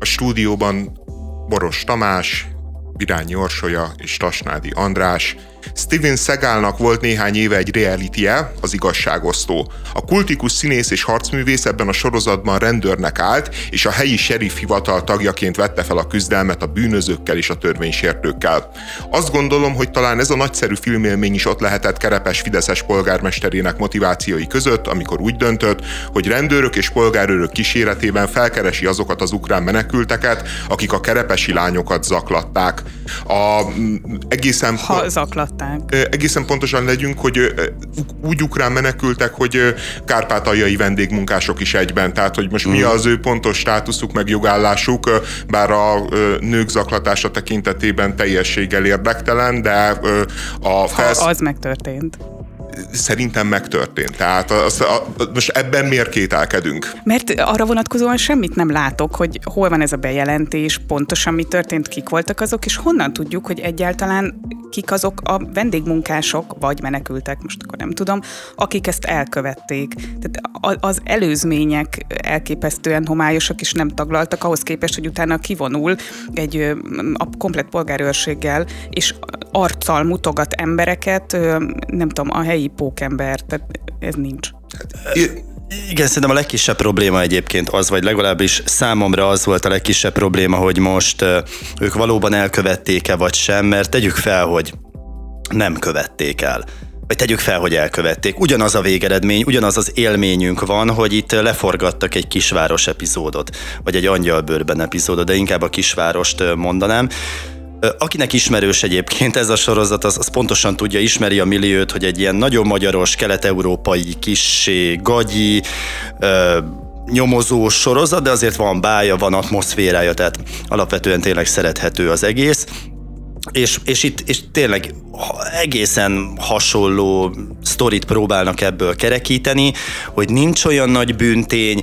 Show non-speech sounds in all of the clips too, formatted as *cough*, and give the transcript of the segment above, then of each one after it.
A stúdióban Boros Tamás, Birányi Orsolya és Tasnádi András, Steven Seagalnak volt néhány éve egy reality -e, az igazságosztó. A kultikus színész és harcművész ebben a sorozatban rendőrnek állt, és a helyi sheriff hivatal tagjaként vette fel a küzdelmet a bűnözőkkel és a törvénysértőkkel. Azt gondolom, hogy talán ez a nagyszerű filmélmény is ott lehetett Kerepes Fideszes polgármesterének motivációi között, amikor úgy döntött, hogy rendőrök és polgárőrök kíséretében felkeresi azokat az ukrán menekülteket, akik a kerepesi lányokat zaklatták. A, egészen... Ha zaklat támogatták. Egészen pontosan legyünk, hogy úgy ukrán menekültek, hogy kárpátaljai vendégmunkások is egyben. Tehát, hogy most mm. mi az ő pontos státuszuk, meg jogállásuk, bár a nők zaklatása tekintetében teljességgel érdektelen, de a felsz... Ha az megtörtént szerintem megtörtént. Tehát az, a, most ebben miért kételkedünk? Mert arra vonatkozóan semmit nem látok, hogy hol van ez a bejelentés, pontosan mi történt, kik voltak azok, és honnan tudjuk, hogy egyáltalán kik azok a vendégmunkások, vagy menekültek, most akkor nem tudom, akik ezt elkövették. Tehát az előzmények elképesztően homályosak és nem taglaltak ahhoz képest, hogy utána kivonul egy a komplet polgárőrséggel, és arccal mutogat embereket, nem tudom, a helyi pókember, tehát ez nincs. Igen, szerintem a legkisebb probléma egyébként az, vagy legalábbis számomra az volt a legkisebb probléma, hogy most ők valóban elkövették-e vagy sem, mert tegyük fel, hogy nem követték el vagy tegyük fel, hogy elkövették. Ugyanaz a végeredmény, ugyanaz az élményünk van, hogy itt leforgattak egy kisváros epizódot, vagy egy angyalbőrben epizódot, de inkább a kisvárost mondanám. Akinek ismerős egyébként ez a sorozat, az, az pontosan tudja, ismeri a milliót, hogy egy ilyen nagyon magyaros, kelet-európai kissé, gagyi, ö, nyomozó sorozat, de azért van bája, van atmoszférája, tehát alapvetően tényleg szerethető az egész. És, és itt és tényleg egészen hasonló sztorit próbálnak ebből kerekíteni, hogy nincs olyan nagy büntény,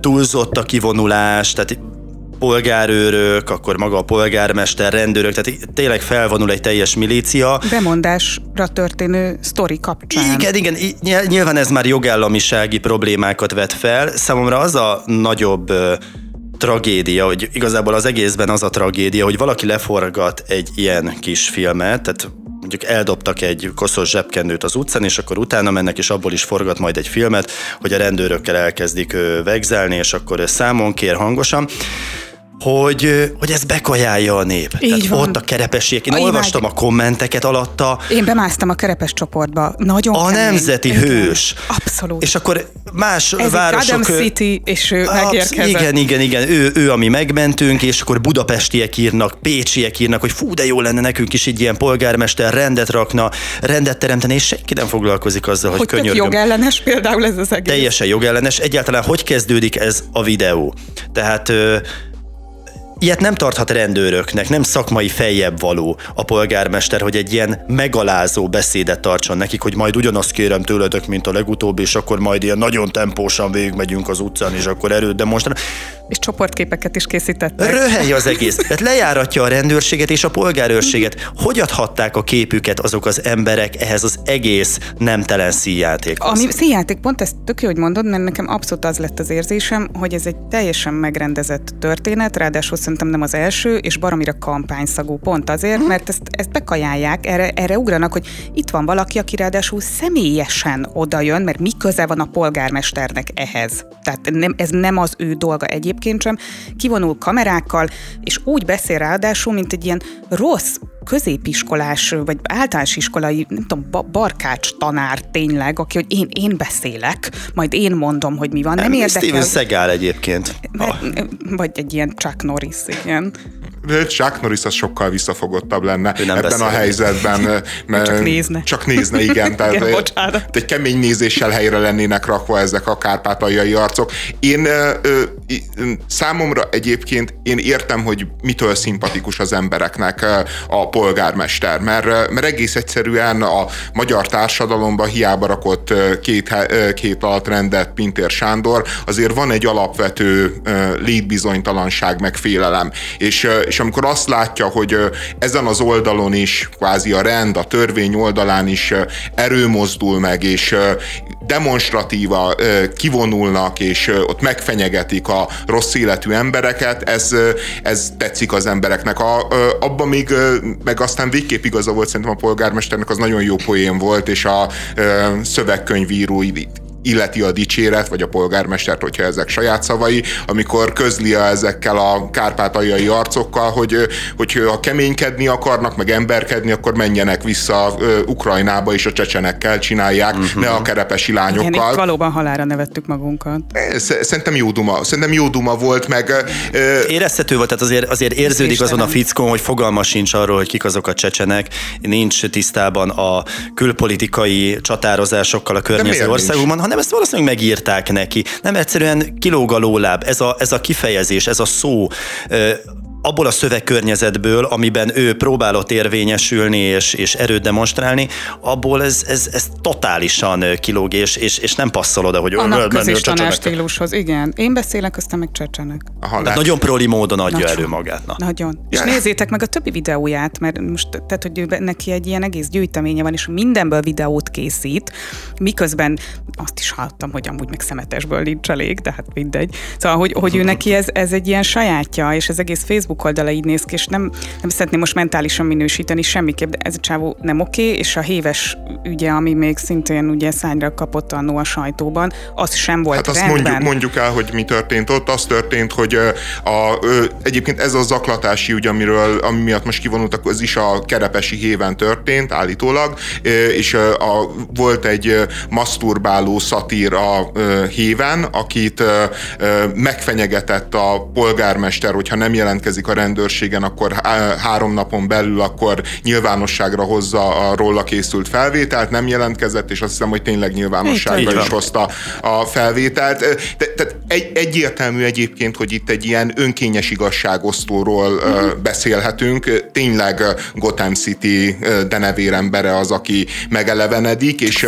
túlzott a kivonulás, tehát polgárőrök, akkor maga a polgármester, rendőrök, tehát tényleg felvonul egy teljes milícia. Bemondásra történő sztori kapcsán. Igen, igen, nyilván ez már jogállamisági problémákat vet fel. Számomra az a nagyobb tragédia, hogy igazából az egészben az a tragédia, hogy valaki leforgat egy ilyen kis filmet, tehát mondjuk eldobtak egy koszos zsebkendőt az utcán, és akkor utána mennek, és abból is forgat majd egy filmet, hogy a rendőrökkel elkezdik vegzelni, és akkor számon kér hangosan hogy, hogy ez bekajálja a nép. Így Tehát van. ott a kerepesiek. Én a olvastam a kommenteket alatta. Én bemásztam a kerepes csoportba. Nagyon A kemény. nemzeti igen. hős. Abszolút. És akkor más ez városok... Adam City, és ő absz- megérkezett. Igen, igen, igen. Ő, ő, ami megmentünk, és akkor budapestiek írnak, pécsiek írnak, hogy fú, de jó lenne nekünk is egy ilyen polgármester rendet rakna, rendet teremteni, és senki nem foglalkozik azzal, hogy, hogy könyörgöm. jogellenes például ez az egész. Teljesen jogellenes. Egyáltalán hogy kezdődik ez a videó? Tehát Ilyet nem tarthat rendőröknek, nem szakmai fejjebb való a polgármester, hogy egy ilyen megalázó beszédet tartson nekik, hogy majd ugyanazt kérem tőletek, mint a legutóbbi, és akkor majd ilyen nagyon tempósan végigmegyünk az utcán, és akkor erőt demonstrálunk. És csoportképeket is készítettek. Röhely az egész. Tehát lejáratja a rendőrséget és a polgárőrséget. Hogy adhatták a képüket azok az emberek ehhez az egész nemtelen színjátékhoz? Ami színjáték, pont ezt tök jó, hogy mondod, mert nekem abszolút az lett az érzésem, hogy ez egy teljesen megrendezett történet, ráadásul szerintem nem az első, és baromira kampányszagú pont azért, uh-huh. mert ezt, ezt bekajálják, erre, erre ugranak, hogy itt van valaki, aki ráadásul személyesen odajön, mert mi köze van a polgármesternek ehhez. Tehát nem, ez nem az ő dolga egyébként sem. Kivonul kamerákkal, és úgy beszél ráadásul, mint egy ilyen rossz középiskolás, vagy általános iskolai, nem tudom, barkács tanár tényleg, aki, hogy én, én beszélek, majd én mondom, hogy mi van. Nem, nem érdekel. Steven Seagal egyébként. Mert, Vagy egy ilyen Chuck Norris, igen. Chuck Norris az sokkal visszafogottabb lenne ebben beszél. a helyzetben. *laughs* Mert csak nézne. Csak nézne, igen. Tehát *laughs* igen, egy kemény nézéssel helyre lennének rakva ezek a kárpátaljai arcok. Én számomra egyébként én értem, hogy mitől szimpatikus az embereknek a polgármester, mert, mert egész egyszerűen a magyar társadalomban hiába rakott két, két alatt rendet Pintér Sándor, azért van egy alapvető létbizonytalanság, meg félelem. És, és amikor azt látja, hogy ezen az oldalon is, kvázi a rend, a törvény oldalán is erő mozdul meg, és demonstratíva kivonulnak, és ott megfenyegetik a rossz életű embereket, ez, ez tetszik az embereknek. A, abban még, meg aztán végképp igaza volt szerintem a polgármesternek, az nagyon jó poén volt, és a szövegkönyvíró illeti a dicséret, vagy a polgármestert, hogyha ezek saját szavai, amikor közli ezekkel a kárpátaljai arcokkal, hogy, hogy ha keménykedni akarnak, meg emberkedni, akkor menjenek vissza Ukrajnába, és a csecsenekkel csinálják, uh-huh. ne a kerepesi lányokkal. Igen, valóban halára nevettük magunkat. Szerintem jó duma, szerintem jó duma volt, meg... Érezhető volt, tehát azért, azért érződik azon a fickón, hogy fogalma sincs arról, hogy kik azok a csecsenek, nincs tisztában a külpolitikai csatározásokkal a környező országokban, hanem ezt valószínűleg megírták neki. Nem egyszerűen kilóg a lóláb, ez a, ez a kifejezés, ez a szó abból a szövegkörnyezetből, amiben ő próbálott érvényesülni és, és erőt demonstrálni, abból ez, ez, ez totálisan kilóg, és, és, és nem passzol oda, hogy... Annak közistonás stílushoz, igen. Én beszélek, aztán meg csecsenek. Tehát nagyon proli módon adja nagyon. elő magát. Na. Nagyon. Ja. És nézzétek meg a többi videóját, mert most, tehát, hogy neki egy ilyen egész gyűjteménye van, és mindenből videót készít, miközben azt is hallottam, hogy amúgy meg szemetesből nincs elég, de hát mindegy. Szóval, hogy, hogy ő neki ez, ez egy ilyen sajátja, és az egész Facebook Facebook oldala így néz ki, és nem, nem szeretném most mentálisan minősíteni semmiképp, de ez a csávó nem oké, és a héves ügye, ami még szintén ugye szányra kapott annó a sajtóban, az sem volt Hát azt rendben. mondjuk, mondjuk el, hogy mi történt ott. Az történt, hogy a, a, egyébként ez a zaklatási ügy, amiről, ami miatt most kivonultak, az is a Kerepesi héven történt állítólag, és a, volt egy maszturbáló szatír a héven, akit megfenyegetett a polgármester, hogyha nem jelentkezik jelentkezik a rendőrségen, akkor három napon belül akkor nyilvánosságra hozza a róla készült felvételt, nem jelentkezett, és azt hiszem, hogy tényleg nyilvánosságra is hozta a felvételt. Tehát egy, egyértelmű egyébként, hogy itt egy ilyen önkényes igazságosztóról mm. beszélhetünk. Tényleg Gotham City denevér embere az, aki megelevenedik, és,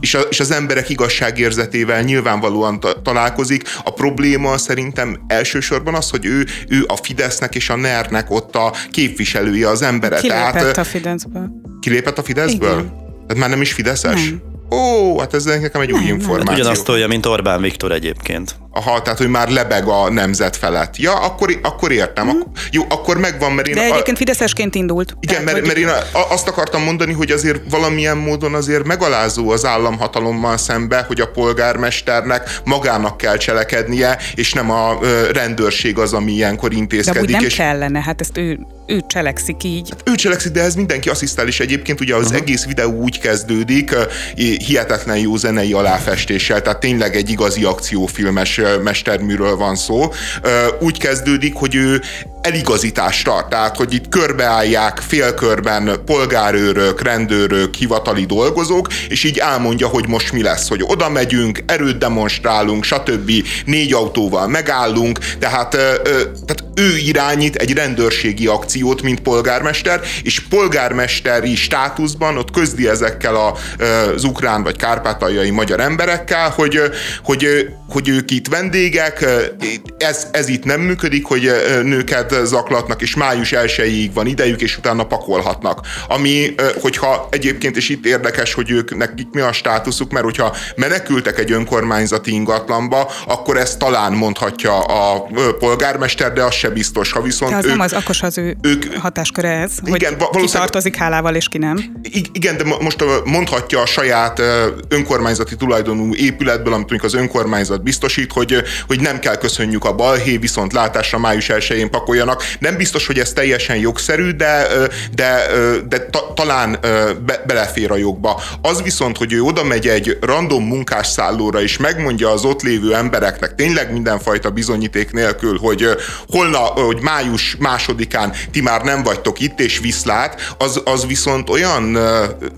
és, a, és az emberek igazságérzetével nyilvánvalóan találkozik. A probléma szerintem elsősorban az, hogy ő, ő a Fidesz Fidesznek és a NER-nek ott a képviselője az embere. Kilépett Tehát, a Fideszből. Kilépett a Fideszből? Igen. Tehát már nem is Fideszes? Nem. Ó, hát ez nekem egy új információ. Ugyanazt tolja, mint Orbán Viktor egyébként. Aha, tehát hogy már lebeg a nemzet felett. Ja, akkor, akkor értem. Mm. Ak- jó, akkor megvan, mert én... De egyébként a... fideszesként indult. Igen, tehát, mert, mert én azt akartam mondani, hogy azért valamilyen módon azért megalázó az államhatalommal szembe, hogy a polgármesternek magának kell cselekednie, és nem a rendőrség az, ami ilyenkor intézkedik. De nem és... kellene, hát ezt ő, ő cselekszik így. Hát ő cselekszik, de ez mindenki asszisztál, és egyébként ugye az uh-huh. egész videó úgy kezdődik, hihetetlen jó zenei aláfestéssel, tehát tényleg egy igazi akciófilmes mesterműről van szó. Úgy kezdődik, hogy ő eligazítást tart, tehát hogy itt körbeállják félkörben polgárőrök, rendőrök, hivatali dolgozók, és így elmondja, hogy most mi lesz, hogy oda megyünk, erőt demonstrálunk, stb. négy autóval megállunk, tehát, tehát ő irányít egy rendőrségi akciót, mint polgármester, és polgármesteri státuszban ott közdi ezekkel az ukrán vagy kárpátaljai magyar emberekkel, hogy, hogy, hogy ők itt vendégek, ez, ez itt nem működik, hogy nőket zaklatnak, és május 1 van idejük, és utána pakolhatnak. Ami, hogyha egyébként, és itt érdekes, hogy ők nekik mi a státuszuk, mert hogyha menekültek egy önkormányzati ingatlanba, akkor ezt talán mondhatja a polgármester, de az se biztos. Ha viszont de az ők, nem az, akkor az ő ők, hatásköre ez, igen, hogy ki tartozik hálával, és ki nem. Igen, de most mondhatja a saját önkormányzati tulajdonú épületből, amit mondjuk az önkormányzat biztosít, hogy, hogy nem kell köszönjük a balhé, viszont látásra május 1-én pakolja szóljanak. Nem biztos, hogy ez teljesen jogszerű, de, de, de ta, talán be, belefér a jogba. Az viszont, hogy ő oda megy egy random munkásszállóra, és megmondja az ott lévő embereknek tényleg mindenfajta bizonyíték nélkül, hogy holna, hogy május másodikán ti már nem vagytok itt, és viszlát, az, az viszont olyan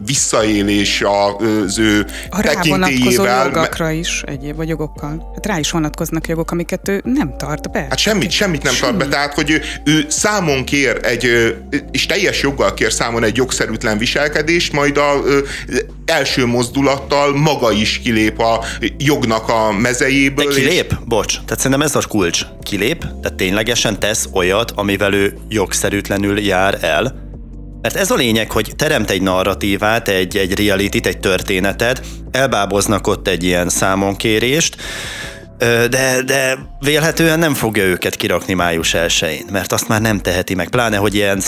visszaélés az ő a tekintélyével. is, egyéb, vagy jogokkal. Joggal. Hát rá is vonatkoznak jogok, amiket ő nem tart be. Hát semmit, semmit nem Semmi. tart be. Tehát, hogy ő, ő számon kér egy, és teljes joggal kér számon egy jogszerűtlen viselkedést, majd a első mozdulattal maga is kilép a jognak a mezejéből. De kilép? És... Bocs, tehát szerintem ez a kulcs. Kilép, tehát ténylegesen tesz olyat, amivel ő jogszerűtlenül jár el, mert ez a lényeg, hogy teremt egy narratívát, egy, egy reality egy történetet, elbáboznak ott egy ilyen számonkérést, de, de vélhetően nem fogja őket kirakni május 1 mert azt már nem teheti meg, pláne, hogy ilyen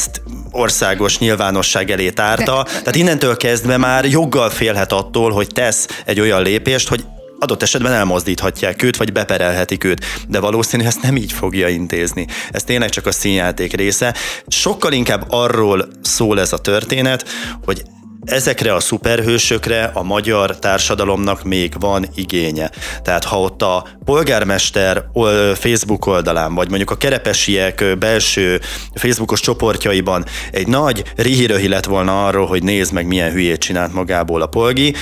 országos nyilvánosság elé tárta. De... Tehát innentől kezdve már joggal félhet attól, hogy tesz egy olyan lépést, hogy adott esetben elmozdíthatják őt, vagy beperelhetik őt, de valószínű, ezt nem így fogja intézni. Ez tényleg csak a színjáték része. Sokkal inkább arról szól ez a történet, hogy ezekre a szuperhősökre a magyar társadalomnak még van igénye. Tehát ha ott a polgármester Facebook oldalán, vagy mondjuk a kerepesiek belső Facebookos csoportjaiban egy nagy rihíröhi lett volna arról, hogy nézd meg milyen hülyét csinált magából a polgi,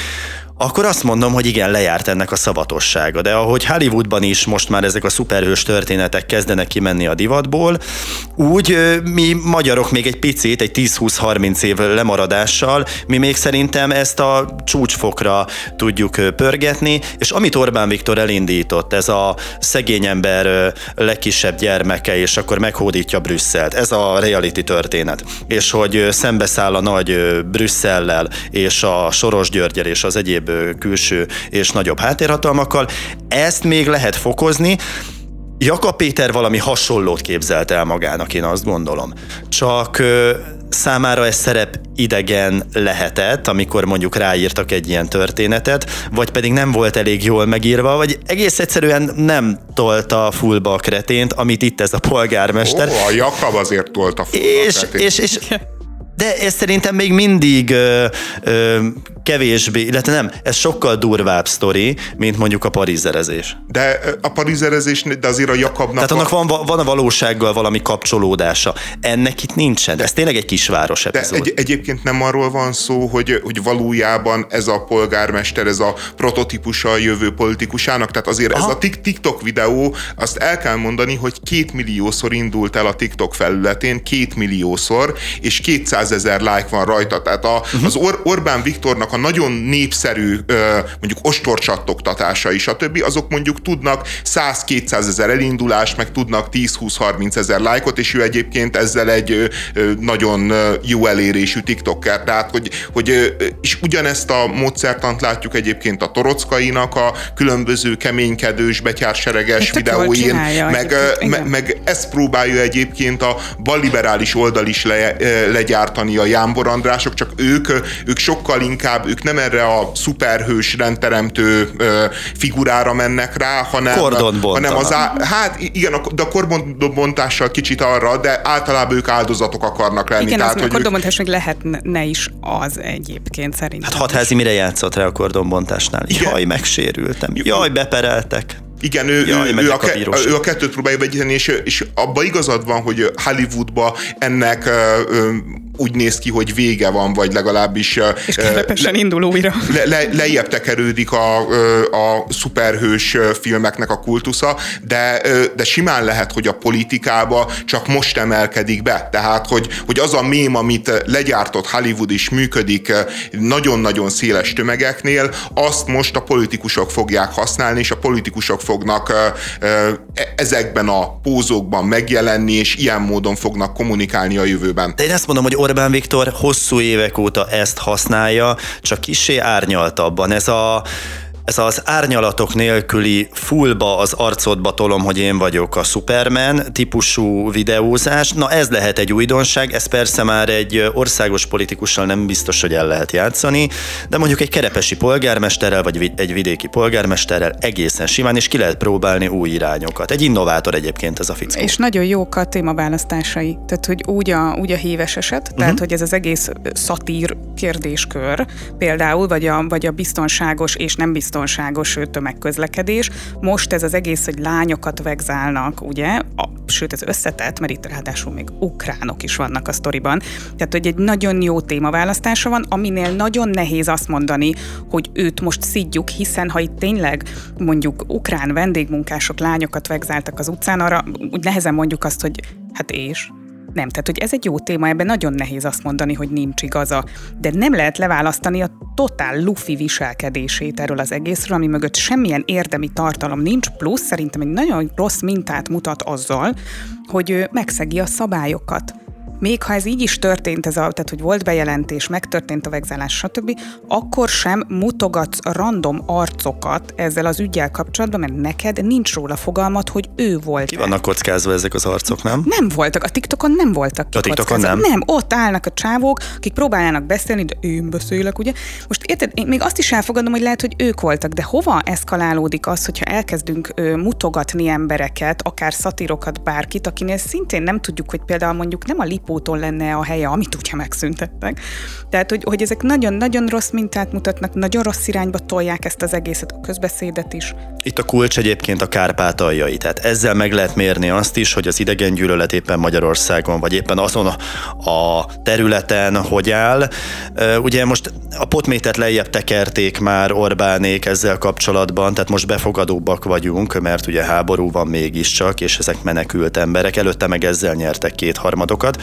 akkor azt mondom, hogy igen, lejárt ennek a szavatossága. De ahogy Hollywoodban is most már ezek a szuperhős történetek kezdenek kimenni a divatból, úgy mi magyarok még egy picit, egy 10-20-30 év lemaradással, mi még szerintem ezt a csúcsfokra tudjuk pörgetni, és amit Orbán Viktor elindított, ez a szegény ember legkisebb gyermeke, és akkor meghódítja Brüsszelt. Ez a reality történet. És hogy szembeszáll a nagy Brüsszellel, és a Soros Györgyel, és az egyéb külső és nagyobb háttérhatalmakkal. Ezt még lehet fokozni, Jakab Péter valami hasonlót képzelt el magának, én azt gondolom. Csak számára ez szerep idegen lehetett, amikor mondjuk ráírtak egy ilyen történetet, vagy pedig nem volt elég jól megírva, vagy egész egyszerűen nem tolta fullba a kretént, amit itt ez a polgármester. Ó, a Jakab azért tolta fullba és, a kretént. És, és, de ez szerintem még mindig ö, ö, kevésbé, illetve nem, ez sokkal durvább sztori, mint mondjuk a parizerezés. De a parizerezés, de azért a Jakabnak... Tehát annak van, van a valósággal valami kapcsolódása. Ennek itt nincsen. De, ez tényleg egy kisváros epizód. De egy, egyébként nem arról van szó, hogy, hogy valójában ez a polgármester, ez a prototípusa a jövő politikusának, tehát azért Aha. ez a TikTok videó, azt el kell mondani, hogy két milliószor indult el a TikTok felületén, két milliószor, és 200 ezer like van rajta. Tehát a, uh-huh. az Or- Orbán Viktornak a nagyon népszerű mondjuk ostorcsattogtatása is, a többi, azok mondjuk tudnak 100-200 ezer elindulás, meg tudnak 10-20-30 ezer lájkot, és ő egyébként ezzel egy nagyon jó elérésű TikToker. Tehát, hogy, hogy és ugyanezt a módszertant látjuk egyébként a Torockainak a különböző keménykedős, betyársereges videóin, meg, meg, meg ezt próbálja egyébként a balliberális oldal is le, legyártani a Jámbor Andrások, csak ők, ők sokkal inkább ők nem erre a szuperhős rendteremtő ö, figurára mennek rá, hanem, hanem az á, hát igen, de a korbonbontással kicsit arra, de általában ők áldozatok akarnak lenni. Igen, tehát, az hogy a kordonbontás ők... meg lehetne is az egyébként szerintem. Hát hatházi mire játszott rá a kordonbontásnál? Jaj, megsérültem. Jaj, bepereltek. Igen, ő, Jaj, ő, ő, a, a, ő a kettőt próbálja vegyíteni, és, és abba igazad van, hogy Hollywoodba ennek ö, úgy néz ki, hogy vége van, vagy legalábbis... És le, indul újra. Le, le, lejjebb tekerődik a, a szuperhős filmeknek a kultusza, de, de simán lehet, hogy a politikába csak most emelkedik be. Tehát, hogy, hogy az a mém, amit legyártott Hollywood is működik nagyon-nagyon széles tömegeknél, azt most a politikusok fogják használni, és a politikusok fognak e, ezekben a pózókban megjelenni, és ilyen módon fognak kommunikálni a jövőben. De én ezt mondom, hogy Orbán Viktor hosszú évek óta ezt használja, csak kisé árnyaltabban. Ez a ez az árnyalatok nélküli fullba az arcodba tolom, hogy én vagyok a Superman típusú videózás. Na ez lehet egy újdonság, ez persze már egy országos politikussal nem biztos, hogy el lehet játszani, de mondjuk egy kerepesi polgármesterrel, vagy egy vidéki polgármesterrel egészen simán, és ki lehet próbálni új irányokat. Egy innovátor egyébként ez a fickó. És nagyon jók a témaválasztásai, tehát hogy úgy a, úgy a híves eset, tehát uh-huh. hogy ez az egész szatír kérdéskör például, vagy a, vagy a biztonságos és nem biztonságos biztonságos tömegközlekedés. Most ez az egész, hogy lányokat vegzálnak, ugye, a, sőt ez összetett, mert itt ráadásul még ukránok is vannak a sztoriban. Tehát, hogy egy nagyon jó témaválasztása van, aminél nagyon nehéz azt mondani, hogy őt most szidjuk, hiszen ha itt tényleg mondjuk ukrán vendégmunkások lányokat vegzáltak az utcán, arra úgy nehezen mondjuk azt, hogy hát és nem, tehát hogy ez egy jó téma, ebben nagyon nehéz azt mondani, hogy nincs igaza, de nem lehet leválasztani a totál lufi viselkedését erről az egészről, ami mögött semmilyen érdemi tartalom nincs, plusz szerintem egy nagyon rossz mintát mutat azzal, hogy megszegi a szabályokat még ha ez így is történt, ez a, tehát hogy volt bejelentés, megtörtént a vegzálás, stb., akkor sem mutogatsz random arcokat ezzel az ügyel kapcsolatban, mert neked nincs róla fogalmat, hogy ő volt. Ki vannak kockázva ezek az arcok, nem? Nem voltak. A TikTokon nem voltak A TikTokon nem? Nem, ott állnak a csávók, akik próbálnának beszélni, de én beszélek, ugye? Most érted, én még azt is elfogadom, hogy lehet, hogy ők voltak, de hova eszkalálódik az, hogyha elkezdünk ö, mutogatni embereket, akár szatírokat, bárkit, akinél szintén nem tudjuk, hogy például mondjuk nem a lipó úton lenne a helye, amit ugye megszüntettek. Tehát, hogy, hogy ezek nagyon-nagyon rossz mintát mutatnak, nagyon rossz irányba tolják ezt az egészet, a közbeszédet is. Itt a kulcs egyébként a kárpátaljai, tehát ezzel meg lehet mérni azt is, hogy az idegen gyűlölet éppen Magyarországon, vagy éppen azon a területen hogy áll. Ugye most a potmétet lejjebb tekerték már Orbánék ezzel kapcsolatban, tehát most befogadóbbak vagyunk, mert ugye háború van mégiscsak, és ezek menekült emberek, előtte meg ezzel nyertek kétharmadokat.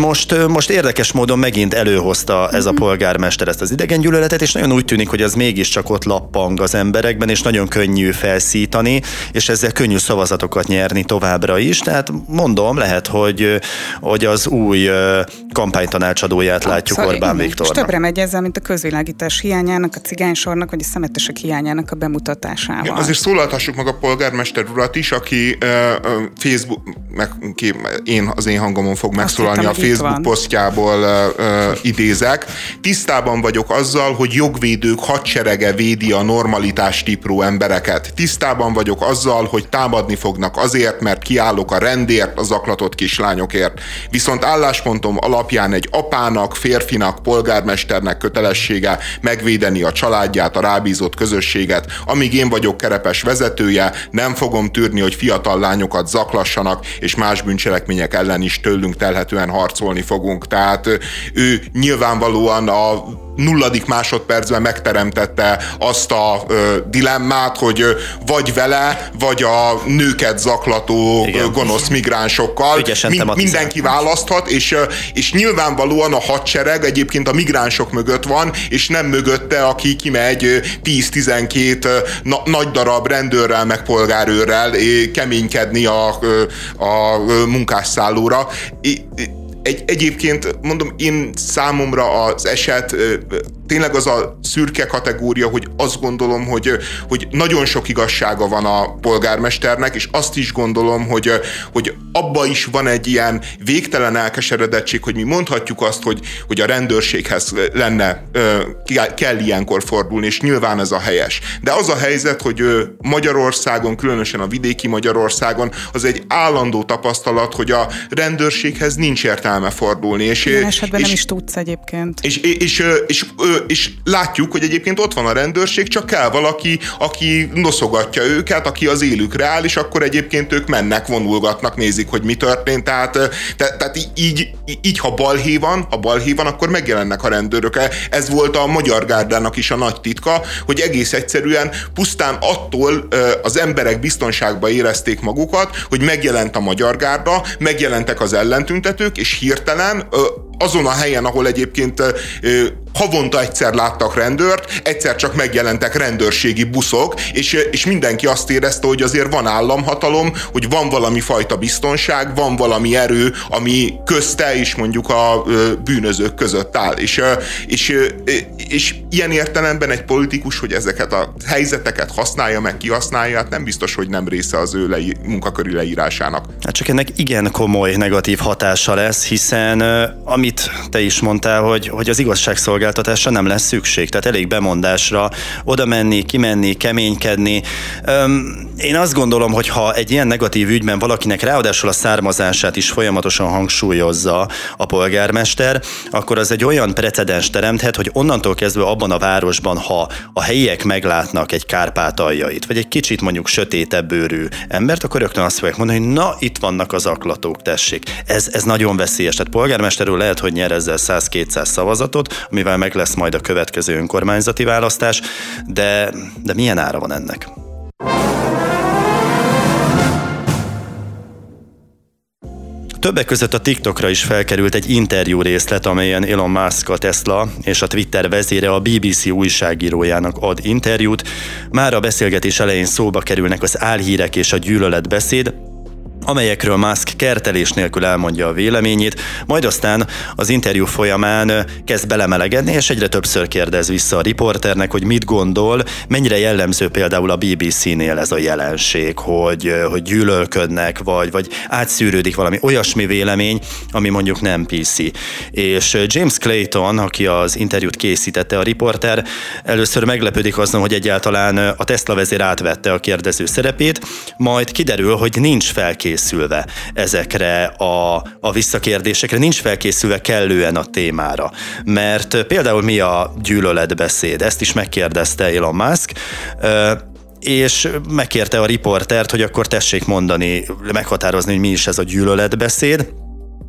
Most, most érdekes módon megint előhozta ez a mhm. polgármester ezt az idegengyűlöletet, és nagyon úgy tűnik, hogy az mégiscsak ott lappang az emberekben, és nagyon könnyű felszítani, és ezzel könnyű szavazatokat nyerni továbbra is. Tehát mondom, lehet, hogy, hogy az új kampánytanácsadóját látjuk szóval Orbán Viktornak. És többre megy ezzel, mint a közvilágítás hiányának, a cigánysornak, vagy a szemetesek hiányának a bemutatásával. Igen, azért szólaltassuk meg a polgármester urat is, aki uh, Facebook, meg, ki, én, az én hangomon fog megszólalni a Facebook posztjából uh, idézek. Tisztában vagyok azzal, hogy jogvédők hadserege védi a normalitás tipró embereket. Tisztában vagyok azzal, hogy támadni fognak azért, mert kiállok a rendért, az zaklatott kislányokért. Viszont álláspontom alapján egy apának, férfinak, polgármesternek kötelessége megvédeni a családját, a rábízott közösséget. Amíg én vagyok kerepes vezetője, nem fogom tűrni, hogy fiatal lányokat zaklassanak, és más bűncselekmények ellen is tőlünk telhetően harcolni fogunk. Tehát ő nyilvánvalóan a nulladik másodpercben megteremtette azt a ö, dilemmát, hogy vagy vele, vagy a nőket zaklató Igen. gonosz migránsokkal. Min, mindenki választhat, és, és nyilvánvalóan a hadsereg egyébként a migránsok mögött van, és nem mögötte, aki kimegy 10-12 na, nagy darab rendőrrel, meg polgárőrrel keménykedni a, a munkásszállóra egy, egyébként mondom, én számomra az eset tényleg az a szürke kategória, hogy azt gondolom, hogy, hogy nagyon sok igazsága van a polgármesternek, és azt is gondolom, hogy, hogy abba is van egy ilyen végtelen elkeseredettség, hogy mi mondhatjuk azt, hogy, hogy a rendőrséghez lenne, kell ilyenkor fordulni, és nyilván ez a helyes. De az a helyzet, hogy Magyarországon, különösen a vidéki Magyarországon, az egy állandó tapasztalat, hogy a rendőrséghez nincs értelme fordulni. És, Ilyen esetben és, nem is tudsz egyébként. És, és, és, és, és látjuk, hogy egyébként ott van a rendőrség, csak kell valaki, aki noszogatja őket, aki az élükre áll, és akkor egyébként ők mennek, vonulgatnak, nézik, hogy mi történt. Tehát, te, tehát így, így, ha balhé van, ha balhé van, akkor megjelennek a rendőrök. Ez volt a magyar gárdának is a nagy titka, hogy egész egyszerűen pusztán attól az emberek biztonságba érezték magukat, hogy megjelent a magyar gárda, megjelentek az ellentüntetők, és hirtelen azon a helyen, ahol egyébként havonta egyszer láttak rendőrt, egyszer csak megjelentek rendőrségi buszok, és, és mindenki azt érezte, hogy azért van államhatalom, hogy van valami fajta biztonság, van valami erő, ami közte és mondjuk a bűnözők között áll. És, és, és ilyen értelemben egy politikus, hogy ezeket a helyzeteket használja, meg kihasználja, hát nem biztos, hogy nem része az ő lei, munkaköri leírásának. Hát csak ennek igen komoly negatív hatása lesz, hiszen amit te is mondtál, hogy, hogy az igazságszolgáltatás szolgáltatásra nem lesz szükség. Tehát elég bemondásra oda menni, kimenni, keménykedni. Én azt gondolom, hogy ha egy ilyen negatív ügyben valakinek ráadásul a származását is folyamatosan hangsúlyozza a polgármester, akkor az egy olyan precedens teremthet, hogy onnantól kezdve abban a városban, ha a helyiek meglátnak egy kárpátaljait, vagy egy kicsit mondjuk sötétebb bőrű embert, akkor rögtön azt fogják mondani, hogy na, itt vannak az aklatók, tessék. Ez, ez nagyon veszélyes. Tehát polgármesterül lehet, hogy nyer ezzel 100-200 szavazatot, amivel meg lesz majd a következő önkormányzati választás, de, de milyen ára van ennek? Többek között a TikTokra is felkerült egy interjú részlet, amelyen Elon Musk, a Tesla és a Twitter vezére a BBC újságírójának ad interjút. Már a beszélgetés elején szóba kerülnek az álhírek és a gyűlöletbeszéd, amelyekről Musk kertelés nélkül elmondja a véleményét, majd aztán az interjú folyamán kezd belemelegedni, és egyre többször kérdez vissza a riporternek, hogy mit gondol, mennyire jellemző például a BBC-nél ez a jelenség, hogy, hogy gyűlölködnek, vagy, vagy átszűrődik valami olyasmi vélemény, ami mondjuk nem PC. És James Clayton, aki az interjút készítette, a riporter, először meglepődik azon, hogy egyáltalán a Tesla vezér átvette a kérdező szerepét, majd kiderül, hogy nincs felkészítve felkészülve ezekre a, a visszakérdésekre, nincs felkészülve kellően a témára. Mert például mi a gyűlöletbeszéd? Ezt is megkérdezte Elon Musk, és megkérte a riportert, hogy akkor tessék mondani, meghatározni, hogy mi is ez a gyűlöletbeszéd,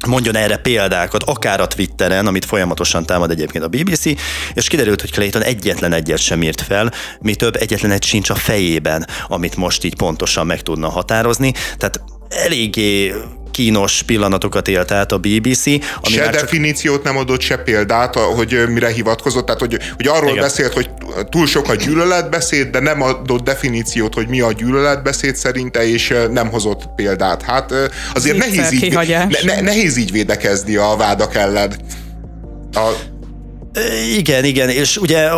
mondjon erre példákat, akár a Twitteren, amit folyamatosan támad egyébként a BBC, és kiderült, hogy Clayton egyetlen egyet sem írt fel, mi több egyetlen egy sincs a fejében, amit most így pontosan meg tudna határozni. Tehát eléggé kínos pillanatokat élt át a BBC. Ami se definíciót csak... nem adott, se példát, hogy mire hivatkozott, tehát hogy, hogy arról Igen. beszélt, hogy túl sok a gyűlöletbeszéd, de nem adott definíciót, hogy mi a gyűlöletbeszéd szerinte, és nem hozott példát. Hát azért nehéz így, ne, ne, nehéz így védekezni a vádak ellen. A... Igen, igen, és ugye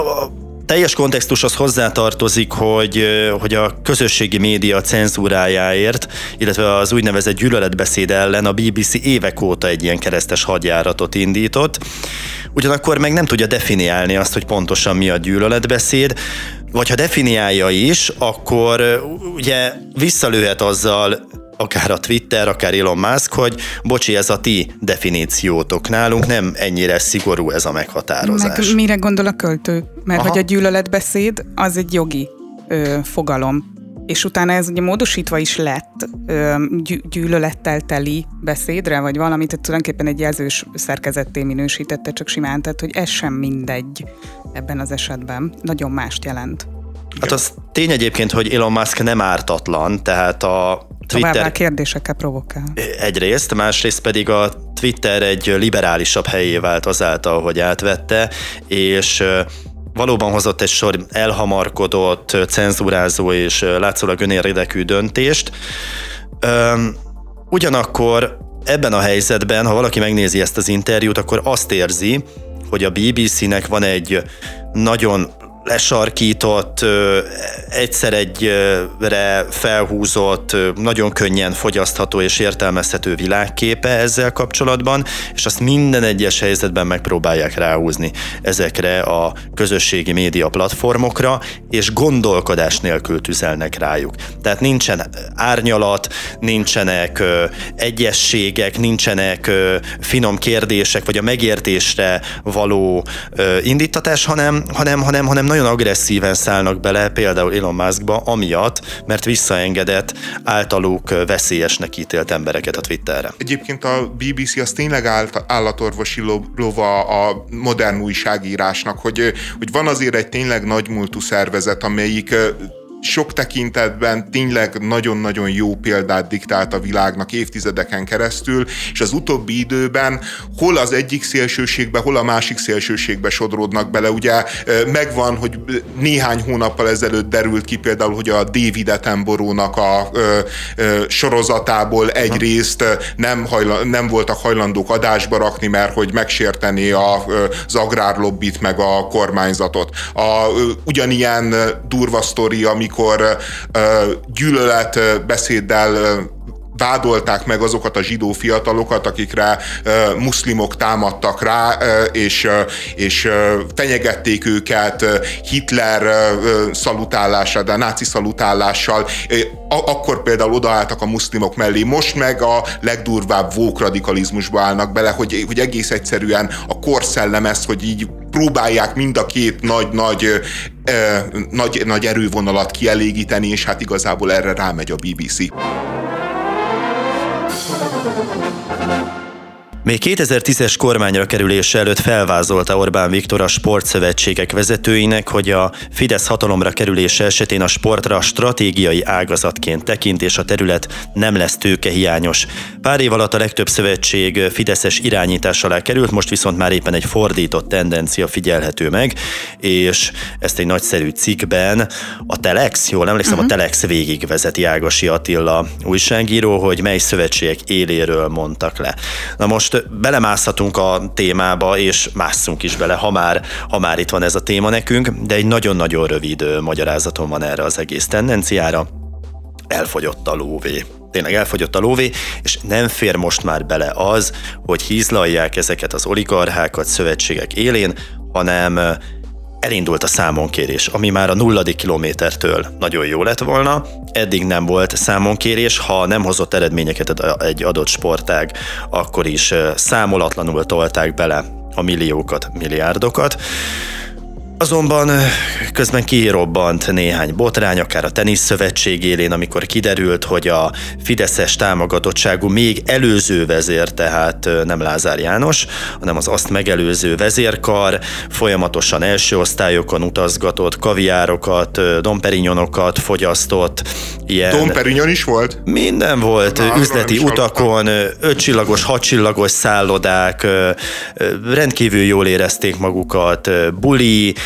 teljes kontextus az hozzátartozik, hogy, hogy a közösségi média cenzúrájáért, illetve az úgynevezett gyűlöletbeszéd ellen a BBC évek óta egy ilyen keresztes hadjáratot indított. Ugyanakkor meg nem tudja definiálni azt, hogy pontosan mi a gyűlöletbeszéd, vagy ha definiálja is, akkor ugye visszalőhet azzal akár a Twitter, akár Elon Musk, hogy bocsi, ez a ti definíciótok nálunk, nem ennyire szigorú ez a meghatározás. Meg mire gondol a költő? Mert Aha. hogy a gyűlöletbeszéd az egy jogi ö, fogalom, és utána ez ugye módosítva is lett ö, gyűlölettel teli beszédre, vagy valamit, tehát tulajdonképpen egy jelzős szerkezetté minősítette csak simán, tehát hogy ez sem mindegy ebben az esetben. Nagyon mást jelent. Hát az tény egyébként, hogy Elon Musk nem ártatlan, tehát a Twitter... Továbbá kérdésekkel provokál. Egyrészt, másrészt pedig a Twitter egy liberálisabb helyé vált azáltal, hogy átvette, és valóban hozott egy sor elhamarkodott, cenzúrázó és látszólag önérdekű döntést. Ugyanakkor ebben a helyzetben, ha valaki megnézi ezt az interjút, akkor azt érzi, hogy a BBC-nek van egy nagyon lesarkított, egyszer egyre felhúzott, nagyon könnyen fogyasztható és értelmezhető világképe ezzel kapcsolatban, és azt minden egyes helyzetben megpróbálják ráhúzni ezekre a közösségi média platformokra, és gondolkodás nélkül tüzelnek rájuk. Tehát nincsen árnyalat, nincsenek egyességek, nincsenek finom kérdések, vagy a megértésre való indítatás, hanem, hanem, hanem, hanem nagyon agresszíven szállnak bele például Elon Muskba, amiatt, mert visszaengedett általuk veszélyesnek ítélt embereket a Twitterre. Egyébként a BBC az tényleg állatorvosi lova a modern újságírásnak, hogy, hogy van azért egy tényleg nagymúltú szervezet, amelyik sok tekintetben tényleg nagyon-nagyon jó példát diktált a világnak évtizedeken keresztül, és az utóbbi időben hol az egyik szélsőségbe, hol a másik szélsőségbe sodródnak bele. Ugye megvan, hogy néhány hónappal ezelőtt derült ki például, hogy a David Attenborough-nak a ö, ö, sorozatából egyrészt nem, hajla, nem voltak hajlandók adásba rakni, mert hogy megsérteni a, az agrárlobbit meg a kormányzatot. A, ugyanilyen durva sztori, ami amikor gyűlölet beszéddel vádolták meg azokat a zsidó fiatalokat, akikre muszlimok támadtak rá, és, és fenyegették őket Hitler szalutálással, de a náci szalutálással, akkor például odaálltak a muszlimok mellé, most meg a legdurvább vók állnak bele, hogy, hogy egész egyszerűen a korszellem ezt, hogy így próbálják mind a két nagy-nagy nagy, nagy erővonalat kielégíteni, és hát igazából erre rámegy a BBC. Még 2010-es kormányra kerülése előtt felvázolta Orbán Viktor a sportszövetségek vezetőinek, hogy a Fidesz hatalomra kerülése esetén a sportra stratégiai ágazatként tekint, és a terület nem lesz tőkehiányos. Pár év alatt a legtöbb szövetség Fideszes irányítás alá került, most viszont már éppen egy fordított tendencia figyelhető meg, és ezt egy nagyszerű cikkben a Telex, jól emlékszem, uh-huh. a mhm. Telex végigvezeti Ágasi Attila újságíró, hogy mely szövetségek éléről mondtak le. Na most belemászhatunk a témába, és másszunk is bele, ha már, ha már itt van ez a téma nekünk, de egy nagyon-nagyon rövid magyarázatom van erre az egész tendenciára. Elfogyott a lóvé tényleg elfogyott a lóvé, és nem fér most már bele az, hogy hízlalják ezeket az oligarchákat szövetségek élén, hanem elindult a számonkérés, ami már a nulladik kilométertől nagyon jó lett volna. Eddig nem volt számonkérés, ha nem hozott eredményeket egy adott sportág, akkor is számolatlanul tolták bele a milliókat, milliárdokat. Azonban közben kirobbant néhány botrány, akár a teniszszövetség élén, amikor kiderült, hogy a Fideszes támogatottságú még előző vezér, tehát nem Lázár János, hanem az azt megelőző vezérkar folyamatosan első osztályokon utazgatott, kaviárokat, domperignonokat fogyasztott. Ilyen Domperignon is volt? Minden volt, Na, üzleti utakon, ötcsillagos, hatcsillagos szállodák, rendkívül jól érezték magukat, buli,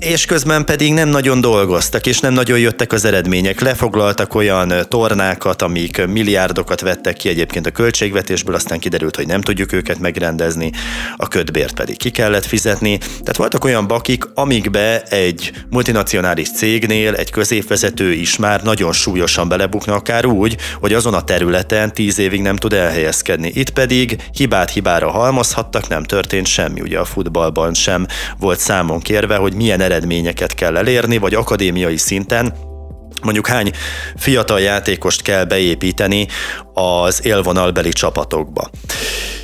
és közben pedig nem nagyon dolgoztak, és nem nagyon jöttek az eredmények. Lefoglaltak olyan tornákat, amik milliárdokat vettek ki egyébként a költségvetésből, aztán kiderült, hogy nem tudjuk őket megrendezni, a ködbért pedig ki kellett fizetni. Tehát voltak olyan bakik, amikbe egy multinacionális cégnél egy középvezető is már nagyon súlyosan belebukna, akár úgy, hogy azon a területen tíz évig nem tud elhelyezkedni. Itt pedig hibát hibára halmozhattak, nem történt semmi. Ugye a futballban sem volt számon kérve, hogy milyen eredményeket kell elérni, vagy akadémiai szinten mondjuk hány fiatal játékost kell beépíteni az élvonalbeli csapatokba.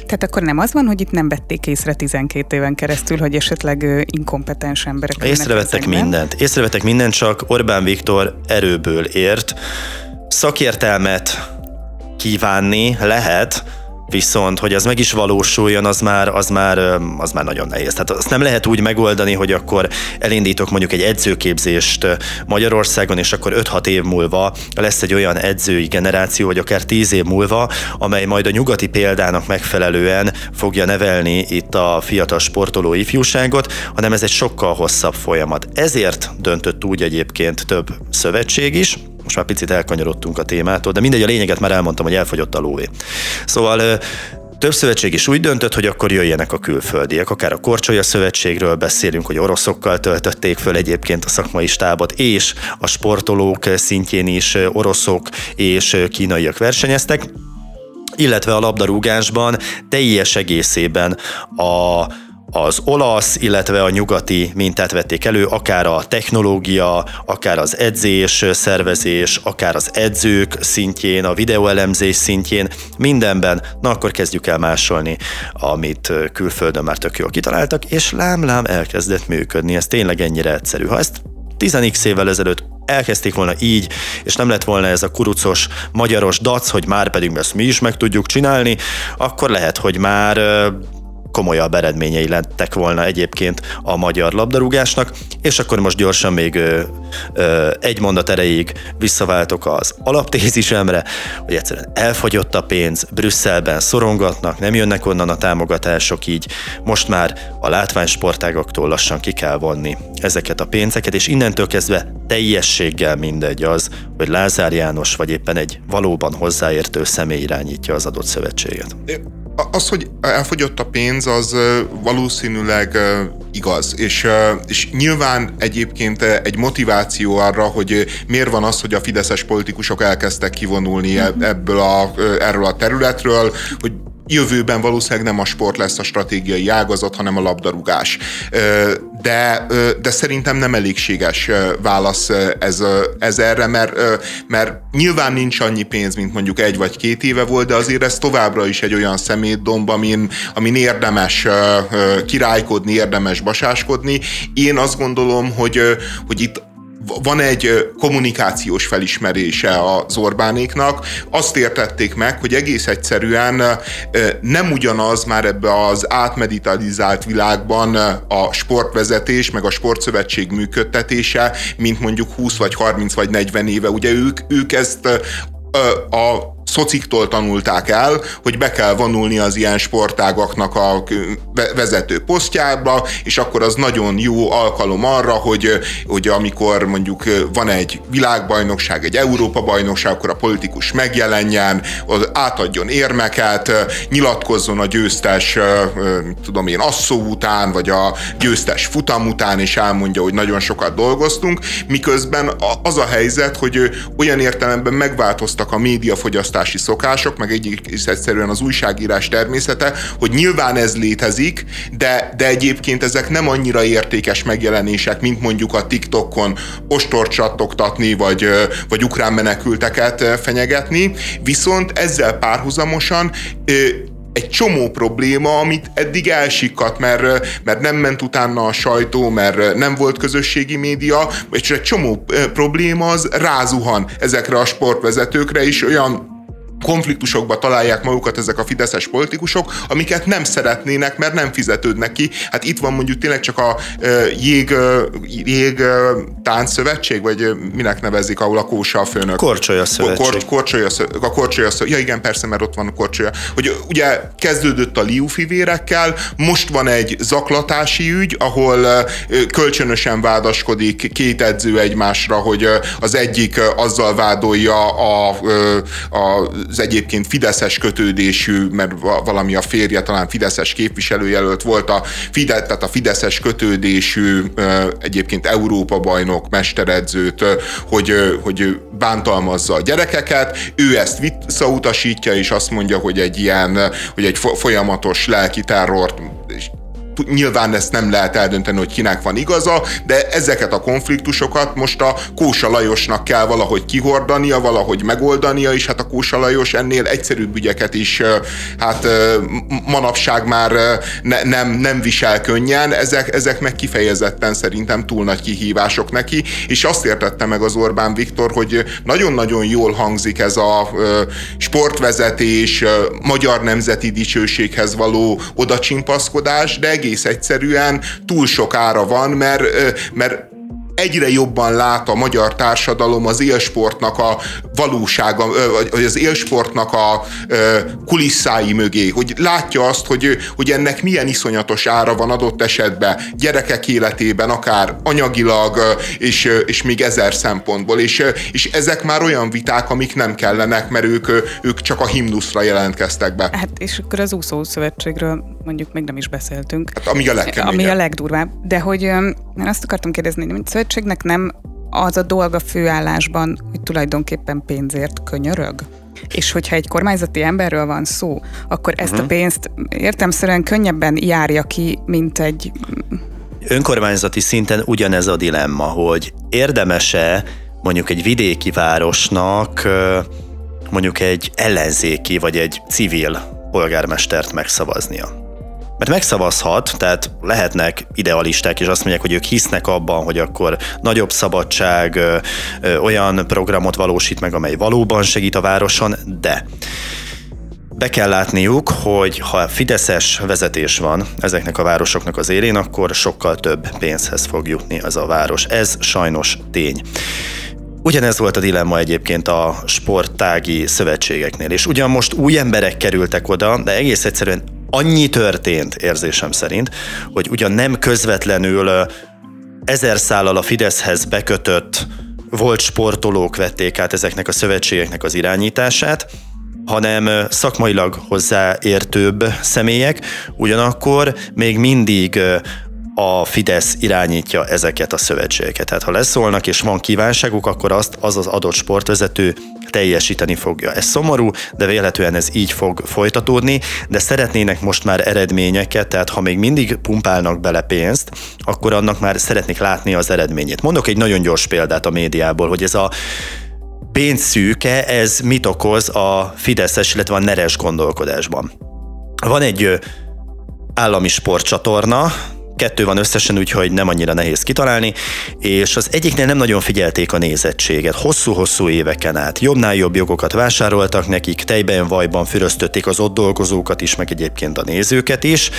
Tehát akkor nem az van, hogy itt nem vették észre 12 éven keresztül, hogy esetleg inkompetens emberek. Észrevettek mindent. Észrevettek mindent, csak Orbán Viktor erőből ért. Szakértelmet kívánni lehet, Viszont, hogy az meg is valósuljon, az már, az már, az már nagyon nehéz. Tehát azt nem lehet úgy megoldani, hogy akkor elindítok mondjuk egy edzőképzést Magyarországon, és akkor 5-6 év múlva lesz egy olyan edzői generáció, vagy akár 10 év múlva, amely majd a nyugati példának megfelelően fogja nevelni itt a fiatal sportoló ifjúságot, hanem ez egy sokkal hosszabb folyamat. Ezért döntött úgy egyébként több szövetség is, most már picit elkanyarodtunk a témától, de mindegy, a lényeget már elmondtam, hogy elfogyott a lóvé. Szóval több szövetség is úgy döntött, hogy akkor jöjjenek a külföldiek. Akár a Korcsolya Szövetségről beszélünk, hogy oroszokkal töltötték föl egyébként a szakmai stábot, és a sportolók szintjén is oroszok és kínaiak versenyeztek illetve a labdarúgásban teljes egészében a az olasz, illetve a nyugati mintát vették elő, akár a technológia, akár az edzés, szervezés, akár az edzők szintjén, a videóelemzés szintjén, mindenben, na akkor kezdjük el másolni, amit külföldön már tök jól kitaláltak, és lám-lám elkezdett működni, ez tényleg ennyire egyszerű. Ha ezt 10 évvel ezelőtt elkezdték volna így, és nem lett volna ez a kurucos, magyaros dac, hogy már pedig ezt mi is meg tudjuk csinálni, akkor lehet, hogy már komolyabb eredményei lettek volna egyébként a magyar labdarúgásnak, és akkor most gyorsan még ö, ö, egy mondat erejéig visszaváltok az alaptézisemre, hogy egyszerűen elfogyott a pénz, Brüsszelben szorongatnak, nem jönnek onnan a támogatások, így most már a látványsportágoktól lassan ki kell vonni ezeket a pénzeket, és innentől kezdve teljességgel mindegy az, hogy Lázár János vagy éppen egy valóban hozzáértő személy irányítja az adott szövetséget Az, hogy elfogyott a pénz, az valószínűleg igaz. És, és nyilván egyébként egy motiváció arra, hogy miért van az, hogy a fideszes politikusok elkezdtek kivonulni mhm. ebből a, erről a területről, hogy jövőben valószínűleg nem a sport lesz a stratégiai ágazat, hanem a labdarúgás. De, de szerintem nem elégséges válasz ez, ez erre, mert, mert nyilván nincs annyi pénz, mint mondjuk egy vagy két éve volt, de azért ez továbbra is egy olyan szemétdomb, amin, amin érdemes királykodni, érdemes basáskodni. Én azt gondolom, hogy, hogy itt van egy kommunikációs felismerése az Orbánéknak. Azt értették meg, hogy egész egyszerűen nem ugyanaz már ebbe az átmeditalizált világban a sportvezetés, meg a sportszövetség működtetése, mint mondjuk 20 vagy 30 vagy 40 éve. Ugye ők, ők ezt a szociktól tanulták el, hogy be kell vonulni az ilyen sportágaknak a vezető posztjába, és akkor az nagyon jó alkalom arra, hogy, hogy amikor mondjuk van egy világbajnokság, egy Európa-bajnokság, akkor a politikus megjelenjen, átadjon érmeket, nyilatkozzon a győztes, tudom én, asszó után, vagy a győztes futam után, és elmondja, hogy nagyon sokat dolgoztunk, miközben az a helyzet, hogy olyan értelemben megváltoztak a médiafogyasztás olvasási szokások, meg egész egyszerűen az újságírás természete, hogy nyilván ez létezik, de, de egyébként ezek nem annyira értékes megjelenések, mint mondjuk a TikTokon ostort csattogtatni, vagy, vagy ukrán menekülteket fenyegetni, viszont ezzel párhuzamosan egy csomó probléma, amit eddig elsikadt, mert, mert nem ment utána a sajtó, mert nem volt közösségi média, és egy csomó probléma az rázuhan ezekre a sportvezetőkre is, olyan konfliktusokba találják magukat ezek a fideszes politikusok, amiket nem szeretnének, mert nem fizetődnek ki. Hát itt van mondjuk tényleg csak a jég, jég táncszövetség, vagy minek nevezik, ahol a kósa a főnök. Korcsolya szövetség. Kor, korcsolya, a korcsolya szövetség. Ja igen, persze, mert ott van a korcsolya. Hogy ugye kezdődött a liu fivérekkel, most van egy zaklatási ügy, ahol kölcsönösen vádaskodik két edző egymásra, hogy az egyik azzal vádolja a, a az egyébként fideszes kötődésű, mert valami a férje talán fideszes képviselőjelölt volt, a, Fide, tehát a fideszes kötődésű egyébként Európa bajnok mesteredzőt, hogy, hogy bántalmazza a gyerekeket, ő ezt visszautasítja, és azt mondja, hogy egy ilyen, hogy egy folyamatos lelki terrort nyilván ezt nem lehet eldönteni, hogy kinek van igaza, de ezeket a konfliktusokat most a Kósa Lajosnak kell valahogy kihordania, valahogy megoldania, és hát a Kósa Lajos ennél egyszerűbb ügyeket is hát manapság már ne, nem, nem visel könnyen, ezek, ezek meg kifejezetten szerintem túl nagy kihívások neki, és azt értette meg az Orbán Viktor, hogy nagyon-nagyon jól hangzik ez a sportvezetés, magyar nemzeti dicsőséghez való odacsimpaszkodás, de egész egyszerűen túl sok ára van, mert, mert egyre jobban lát a magyar társadalom az élsportnak a valósága, vagy az élsportnak a kulisszái mögé, hogy látja azt, hogy, hogy ennek milyen iszonyatos ára van adott esetben gyerekek életében, akár anyagilag, és, és még ezer szempontból, és, és ezek már olyan viták, amik nem kellenek, mert ők, ők csak a himnuszra jelentkeztek be. Hát és akkor az úszó szövetségről mondjuk még nem is beszéltünk. Hát ami a legkeményebb. Ami a legdurvább. De hogy én azt akartam kérdezni, hogy szövetségnek nem az a dolga főállásban, hogy tulajdonképpen pénzért könyörög? És hogyha egy kormányzati emberről van szó, akkor ezt uh-huh. a mhm. pénzt értemszerűen könnyebben járja ki, mint egy... Önkormányzati szinten ugyanez a dilemma, hogy érdemese mondjuk egy vidéki városnak mondjuk egy ellenzéki vagy egy civil polgármestert megszavaznia. Mert megszavazhat, tehát lehetnek idealisták, és azt mondják, hogy ők hisznek abban, hogy akkor nagyobb szabadság, olyan programot valósít meg, amely valóban segít a városon, de be kell látniuk, hogy ha fideszes vezetés van ezeknek a városoknak az élén, akkor sokkal több pénzhez fog jutni az a város. Ez sajnos tény. Ugyanez volt a dilemma egyébként a sporttági szövetségeknél, és ugyan most új emberek kerültek oda, de egész egyszerűen annyi történt érzésem szerint, hogy ugyan nem közvetlenül ezer szállal a Fideszhez bekötött volt sportolók vették át ezeknek a szövetségeknek az irányítását, hanem szakmailag hozzáértőbb személyek, ugyanakkor még mindig a Fidesz irányítja ezeket a szövetségeket. Tehát ha leszólnak és van kívánságuk, akkor azt az az adott sportvezető teljesíteni fogja. Ez szomorú, de véletlenül ez így fog folytatódni, de szeretnének most már eredményeket, tehát ha még mindig pumpálnak bele pénzt, akkor annak már szeretnék látni az eredményét. Mondok egy nagyon gyors példát a médiából, hogy ez a pénzszűke, ez mit okoz a Fideszes, illetve a neres gondolkodásban. Van egy állami sportcsatorna, kettő van összesen, úgyhogy nem annyira nehéz kitalálni, és az egyiknél nem nagyon figyelték a nézettséget. Hosszú-hosszú éveken át jobbnál jobb jogokat vásároltak nekik, tejben, vajban füröztötték az ott dolgozókat is, meg egyébként a nézőket is,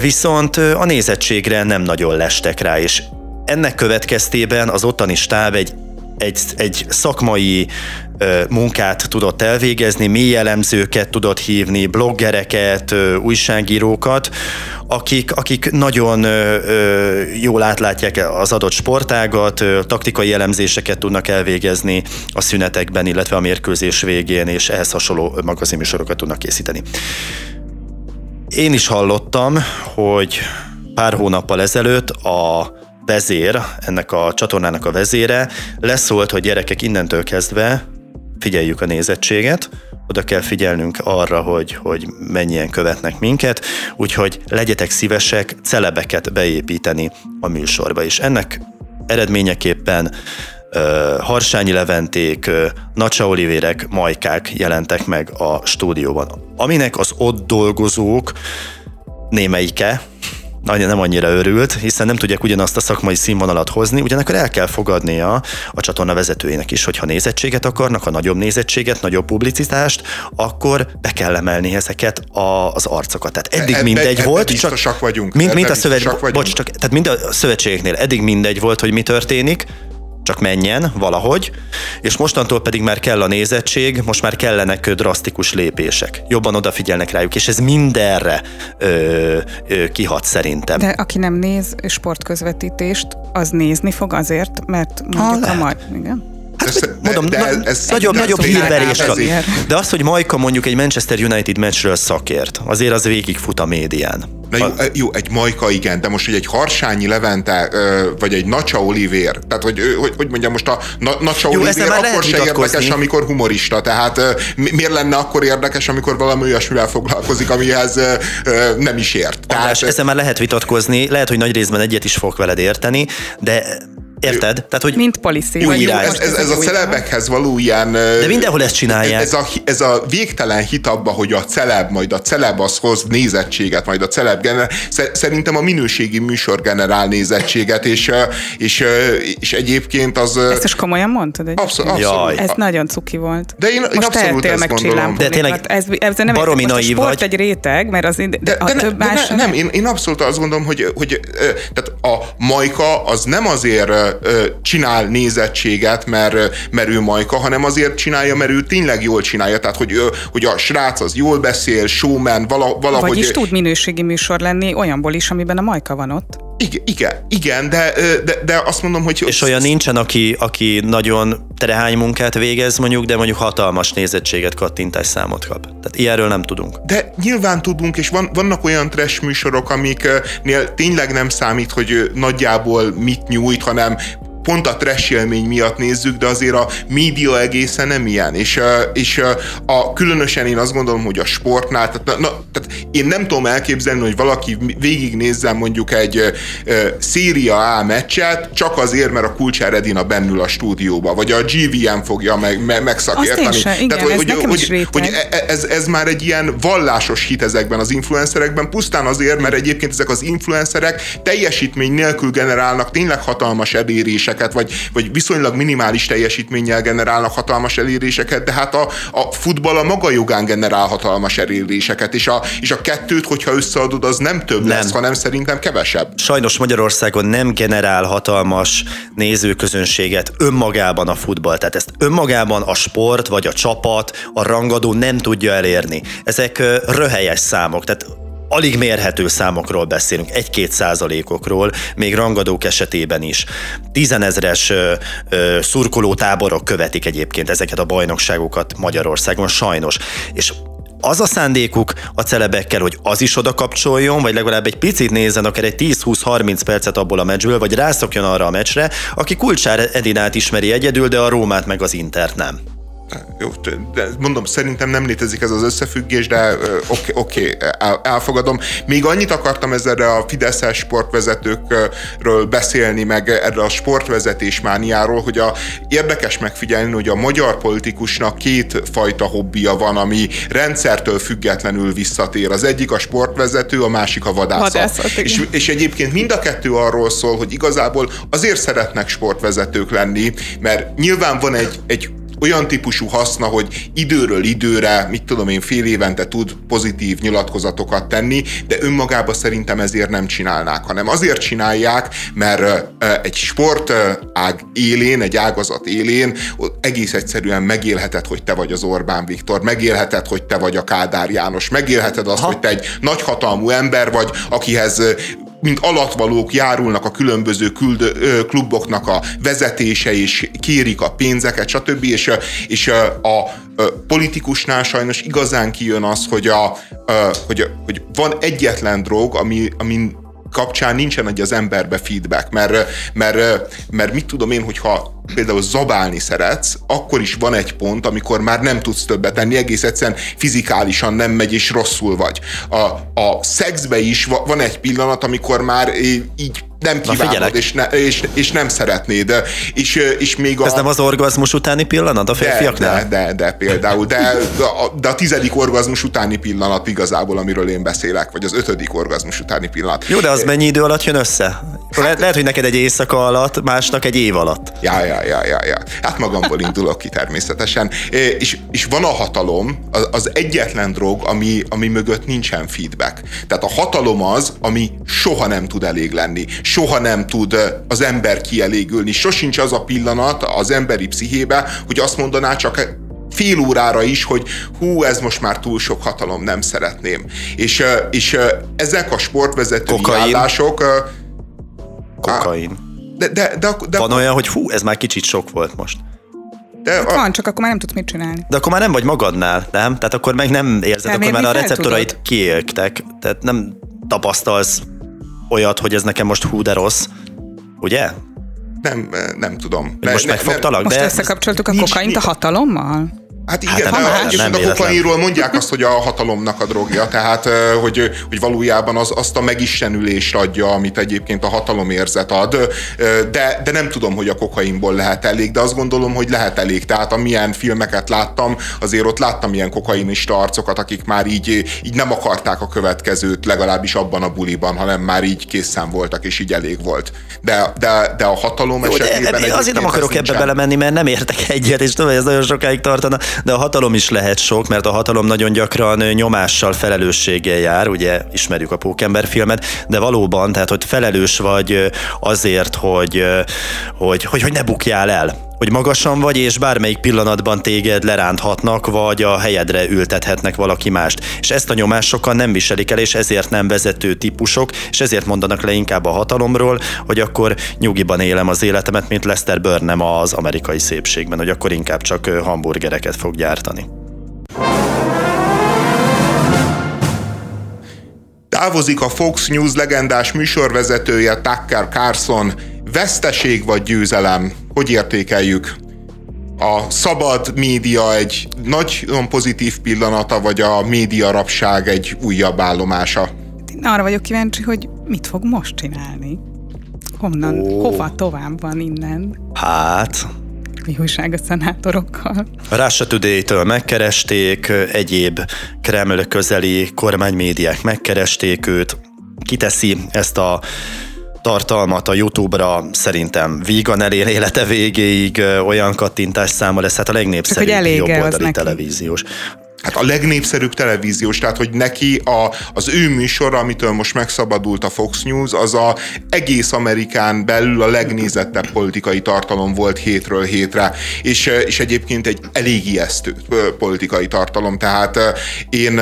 viszont a nézettségre nem nagyon lestek rá, és ennek következtében az ottani stáb egy egy, egy szakmai munkát tudott elvégezni, mély elemzőket tudott hívni, bloggereket, újságírókat, akik, akik nagyon jól átlátják az adott sportágat, taktikai elemzéseket tudnak elvégezni a szünetekben, illetve a mérkőzés végén, és ehhez hasonló magazinműsorokat tudnak készíteni. Én is hallottam, hogy pár hónappal ezelőtt a vezér, ennek a csatornának a vezére. Leszólt, hogy gyerekek innentől kezdve figyeljük a nézettséget, oda kell figyelnünk arra, hogy, hogy mennyien követnek minket, úgyhogy legyetek szívesek celebeket beépíteni a műsorba. És ennek eredményeképpen uh, Harsányi Leventék, Nacsa Olivérek, Majkák jelentek meg a stúdióban, aminek az ott dolgozók némelyike, nem annyira örült, hiszen nem tudják ugyanazt a szakmai színvonalat hozni, ugyanakkor el kell fogadnia a csatorna vezetőjének is, hogy ha nézettséget akarnak, a nagyobb nézettséget, nagyobb publicitást, akkor be kell emelni ezeket a, az arcokat. Tehát eddig Ebbe- mindegy ebbe volt, biztosak vagyunk. mint, mint a szövet, bocs, csak, tehát mind a szövetségeknél eddig mindegy volt, hogy mi történik, csak menjen valahogy, és mostantól pedig már kell a nézettség, most már kellenek drasztikus lépések. Jobban odafigyelnek rájuk, és ez mindenre ö, ö, kihat szerintem. De aki nem néz sportközvetítést, az nézni fog azért, mert mondjuk a lehet. majd... Igen. De, Mondom, de na, ez, ez nagyobb, nagyobb hírverés. De az, hogy Majka mondjuk egy Manchester United meccsről szakért, azért az végigfut a médián. Na jó, jó, egy Majka igen, de most, hogy egy Harsányi Levente, vagy egy Nacsa Olivér, tehát hogy, hogy, hogy mondjam, most a Na- Nacsa Jó, Olivér akkor se érdekes, amikor humorista, tehát miért lenne akkor érdekes, amikor valami olyasmivel foglalkozik, amihez nem is ért. András, ezzel már lehet vitatkozni, lehet, hogy nagy részben egyet is fogok veled érteni, de érted? Tehát, hogy Mint policy. Jó, vagy jó, irány. ez, most ez, ez a celebekhez való ilyen... De mindenhol ezt csinálják. Ez a, ez a végtelen hit abba, hogy a celeb, majd a celeb az hoz nézettséget, majd a celeb generál. Sze- Szerintem a minőségi műsor generál nézettséget, és, és, és egyébként az... Ezt is komolyan mondtad? Egy... Abszolút. Jaj. abszolút. Ez nagyon cuki volt. De én- én Most abszolút ezt meg gondolom. De tényleg Hát ez, ez nem baromi most naív sport vagy. egy réteg, mert az, de, de, De, a de, ne, több de más ne, nem, én, én abszolút azt gondolom, hogy, hogy tehát a Majka az nem azért ö, csinál nézettséget, mert, mert ő Majka, hanem azért csinálja, mert ő tényleg jól csinálja. Tehát, hogy, ö, hogy a srác az jól beszél, showman, vala, valahogy... Vagyis tud minőségi műsor lenni olyanból is, amiben a majka van ott. Igen, igen, igen de, de, de azt mondom, hogy... És olyan nincsen, aki, aki nagyon terehány munkát végez mondjuk, de mondjuk hatalmas nézettséget, kattintás számot kap. Tehát ilyenről nem tudunk. De nyilván tudunk, és van, vannak olyan trash műsorok, amiknél tényleg nem számít, hogy nagyjából mit nyújt, hanem pont a trash élmény miatt nézzük, de azért a média egészen nem ilyen. És, és a, különösen én azt gondolom, hogy a sportnál, tehát, na, tehát én nem tudom elképzelni, hogy valaki végignézzen mondjuk egy ö, széria A meccset, csak azért, mert a Kulcsár Edina bennül a stúdióba, vagy a GVM fogja meg, me, megszakértani. Azt sem, igen, ez nekem hogy, is réteg. hogy e- ez, ez már egy ilyen vallásos hit ezekben az influencerekben, pusztán azért, mert egyébként ezek az influencerek teljesítmény nélkül generálnak tényleg hatalmas eléréseket, vagy, vagy viszonylag minimális teljesítménnyel generálnak hatalmas eléréseket, de hát a, a futball a maga jogán generál hatalmas eléréseket, és a, és a kettőt, hogyha összeadod, az nem több Nem. lesz, hanem szerintem kevesebb. Sajnos Magyarországon nem generál hatalmas nézőközönséget önmagában a futball. Tehát ezt önmagában a sport, vagy a csapat, a rangadó nem tudja elérni. Ezek röhelyes számok. Tehát alig mérhető számokról beszélünk, egy-két százalékokról, még rangadók esetében is. Tízenezres szurkolótáborok követik egyébként ezeket a bajnokságokat Magyarországon, sajnos. És az a szándékuk a celebekkel, hogy az is oda kapcsoljon, vagy legalább egy picit nézzen akár egy 10-20-30 percet abból a meccsből, vagy rászokjon arra a meccsre, aki Kulcsár Edinát ismeri egyedül, de a Rómát meg az Intert nem. Jó, de mondom, szerintem nem létezik ez az összefüggés, de oké, okay, okay, elfogadom. Még annyit akartam ezzel a Fideszes sportvezetőkről beszélni, meg erre a sportvezetés mániáról, hogy a, érdekes megfigyelni, hogy a magyar politikusnak két fajta hobbija van, ami rendszertől függetlenül visszatér. Az egyik a sportvezető, a másik a vadászat. vadászat és, és egyébként mind a kettő arról szól, hogy igazából azért szeretnek sportvezetők lenni, mert nyilván van egy, egy olyan típusú haszna, hogy időről időre, mit tudom én, fél évente tud pozitív nyilatkozatokat tenni, de önmagában szerintem ezért nem csinálnák, hanem azért csinálják, mert egy sportág élén, egy ágazat élén egész egyszerűen megélheted, hogy te vagy az Orbán Viktor, megélheted, hogy te vagy a Kádár János, megélheted azt, ha. hogy te egy nagyhatalmú ember vagy, akihez mint alatvalók járulnak a különböző küld, kluboknak a vezetése, és kérik a pénzeket, stb. És, és a, a, politikusnál sajnos igazán kijön az, hogy, a, hogy, hogy van egyetlen drog, ami, ami kapcsán nincsen egy az emberbe feedback, mert, mert, mert mit tudom én, hogyha például zabálni szeretsz, akkor is van egy pont, amikor már nem tudsz többet tenni, egész egyszerűen fizikálisan nem megy, és rosszul vagy. A, a szexbe is van egy pillanat, amikor már így nem kívánod, és, ne, és, és nem szeretnéd. És, és még a... Ez nem az orgazmus utáni pillanat a férfiaknál? De, de, de például, de, de, a, tizedik orgazmus utáni pillanat igazából, amiről én beszélek, vagy az ötödik orgazmus utáni pillanat. Jó, de az mennyi idő alatt jön össze? Hát, lehet, lehet, hogy neked egy éjszaka alatt, másnak egy év alatt. Ja, ja, ja, ja, ja. Hát magamból indulok ki természetesen. És, és van a hatalom, az, az egyetlen drog, ami, ami mögött nincsen feedback. Tehát a hatalom az, ami soha nem tud elég lenni soha nem tud az ember kielégülni. Sosincs az a pillanat az emberi pszichébe, hogy azt mondaná csak fél órára is, hogy hú, ez most már túl sok hatalom, nem szeretném. És, és ezek a sportvezetői Kokain. állások... Kokain. De, de, de, de, Van olyan, hogy hú, ez már kicsit sok volt most. De a... Van, csak akkor már nem tudsz mit csinálni. De akkor már nem vagy magadnál, nem? Tehát akkor meg nem érzed, de akkor már a receptorait kiéltek. Tehát nem tapasztalsz olyat, hogy ez nekem most hú de rossz, ugye? Nem, nem tudom. Most megfogtalak, de... Most összekapcsoltuk a kokaint a hatalommal? Hát igen, hát, de nem a kokainról mondják azt, hogy a hatalomnak a drogja, tehát hogy, hogy valójában az, azt a megistenülést adja, amit egyébként a hatalomérzet ad, de, de nem tudom, hogy a kokainból lehet elég, de azt gondolom, hogy lehet elég. Tehát amilyen filmeket láttam, azért ott láttam ilyen kokainista arcokat, akik már így, így nem akarták a következőt, legalábbis abban a buliban, hanem már így készen voltak, és így elég volt. De, de, de a hatalom Jó, esetében... De, azért nem akarok ebbe belemenni, mert nem értek egyet, és tudom, hogy ez nagyon sokáig tartana de a hatalom is lehet sok, mert a hatalom nagyon gyakran nyomással, felelősséggel jár, ugye ismerjük a Pókember filmet, de valóban, tehát hogy felelős vagy azért, hogy, hogy, hogy, hogy ne bukjál el hogy magasan vagy, és bármelyik pillanatban téged leránthatnak, vagy a helyedre ültethetnek valaki mást. És ezt a nyomást sokan nem viselik el, és ezért nem vezető típusok, és ezért mondanak le inkább a hatalomról, hogy akkor nyugiban élem az életemet, mint Lester Burnham az amerikai szépségben, hogy akkor inkább csak hamburgereket fog gyártani. Távozik a Fox News legendás műsorvezetője Tucker Carlson. Veszteség vagy győzelem? Hogy értékeljük? A szabad média egy nagyon pozitív pillanata, vagy a média rapság egy újabb állomása? Én arra vagyok kíváncsi, hogy mit fog most csinálni. Honnan, oh. hova tovább van innen? Hát, mi újság a szenátorokkal? Russia Today-től megkeresték, egyéb Kreml közeli kormánymédiák megkeresték őt, kiteszi ezt a tartalmat a YouTube-ra szerintem vígan elér élete végéig olyan kattintás száma lesz, hát a legnépszerűbb jobboldali televíziós. Hát a legnépszerűbb televíziós, tehát hogy neki a, az ő műsora, amitől most megszabadult a Fox News, az a egész Amerikán belül a legnézettebb politikai tartalom volt hétről hétre, és, és egyébként egy elég ijesztő politikai tartalom, tehát én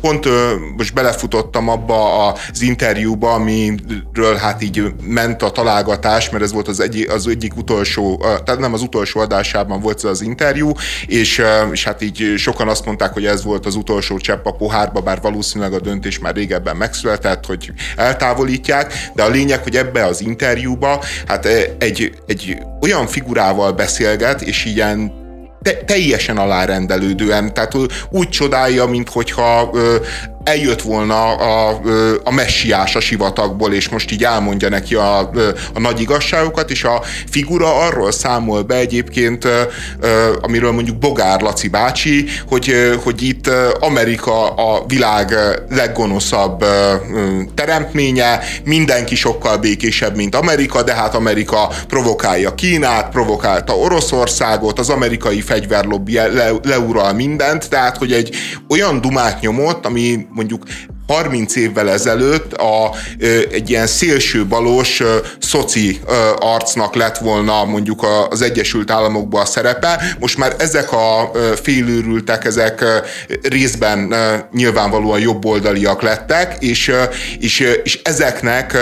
pont most belefutottam abba az interjúba, amiről hát így ment a találgatás, mert ez volt az, egy, az egyik utolsó, tehát nem az utolsó adásában volt ez az interjú, és, és hát így sokan azt mondták, hogy ez volt az utolsó csepp a pohárba, bár valószínűleg a döntés már régebben megszületett, hogy eltávolítják, de a lényeg, hogy ebbe az interjúba hát egy, egy olyan figurával beszélget, és ilyen te, teljesen alárendelődően, tehát úgy csodálja, mint hogyha eljött volna a, a messiás a sivatagból, és most így elmondja neki a, a nagy igazságokat, és a figura arról számol be egyébként, amiről mondjuk Bogár Laci bácsi, hogy, hogy itt Amerika a világ leggonoszabb teremtménye, mindenki sokkal békésebb, mint Amerika, de hát Amerika provokálja Kínát, provokálta Oroszországot, az amerikai fegyverlobbi le, leural mindent, tehát hogy egy olyan dumát nyomott, ami mondjuk 30 évvel ezelőtt a, egy ilyen szélső balos szoci arcnak lett volna mondjuk az Egyesült Államokban a szerepe. Most már ezek a félőrültek, ezek részben nyilvánvalóan jobboldaliak lettek, és, és, és ezeknek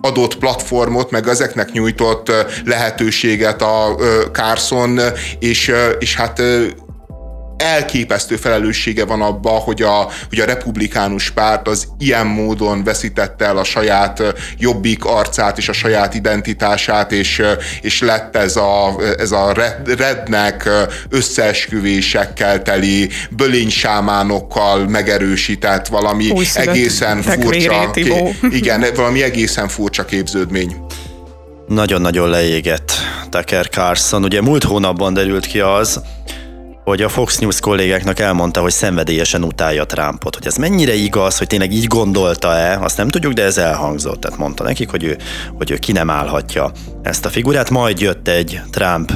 adott platformot, meg ezeknek nyújtott lehetőséget a Carson, és, és hát elképesztő felelőssége van abba, hogy a, hogy a republikánus párt az ilyen módon veszítette el a saját jobbik arcát és a saját identitását, és, és lett ez a, ez a rednek összeesküvésekkel teli, bölénysámánokkal megerősített valami Új egészen furcsa, igen, valami egészen furcsa képződmény. Nagyon-nagyon leégett Tucker Carlson. Ugye múlt hónapban derült ki az, hogy a Fox News kollégáknak elmondta, hogy szenvedélyesen utálja Trumpot. Hogy ez mennyire igaz, hogy tényleg így gondolta-e, azt nem tudjuk, de ez elhangzott. Tehát mondta nekik, hogy ő, hogy ő ki nem állhatja ezt a figurát. Majd jött egy Trump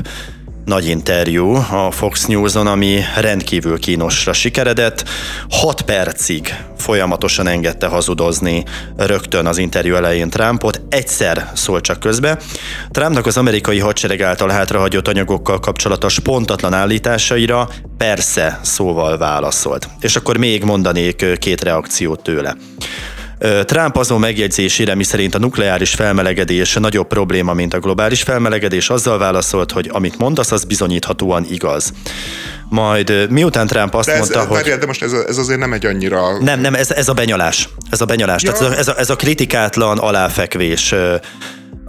nagy interjú a Fox News-on, ami rendkívül kínosra sikeredett. 6 percig folyamatosan engedte hazudozni rögtön az interjú elején Trumpot, egyszer szól csak közbe. Trumpnak az amerikai hadsereg által hátrahagyott anyagokkal kapcsolatos pontatlan állításaira persze szóval válaszolt. És akkor még mondanék két reakciót tőle. Trump azon megjegyzésére, miszerint a nukleáris felmelegedés nagyobb probléma, mint a globális felmelegedés, azzal válaszolt, hogy amit mondasz, az bizonyíthatóan igaz. Majd miután Trump azt de ez, mondta, hogy... De most ez, ez azért nem egy annyira... Nem, nem, ez, ez a benyalás. Ez a benyalás. Ja. Tehát ez a, ez a kritikátlan aláfekvés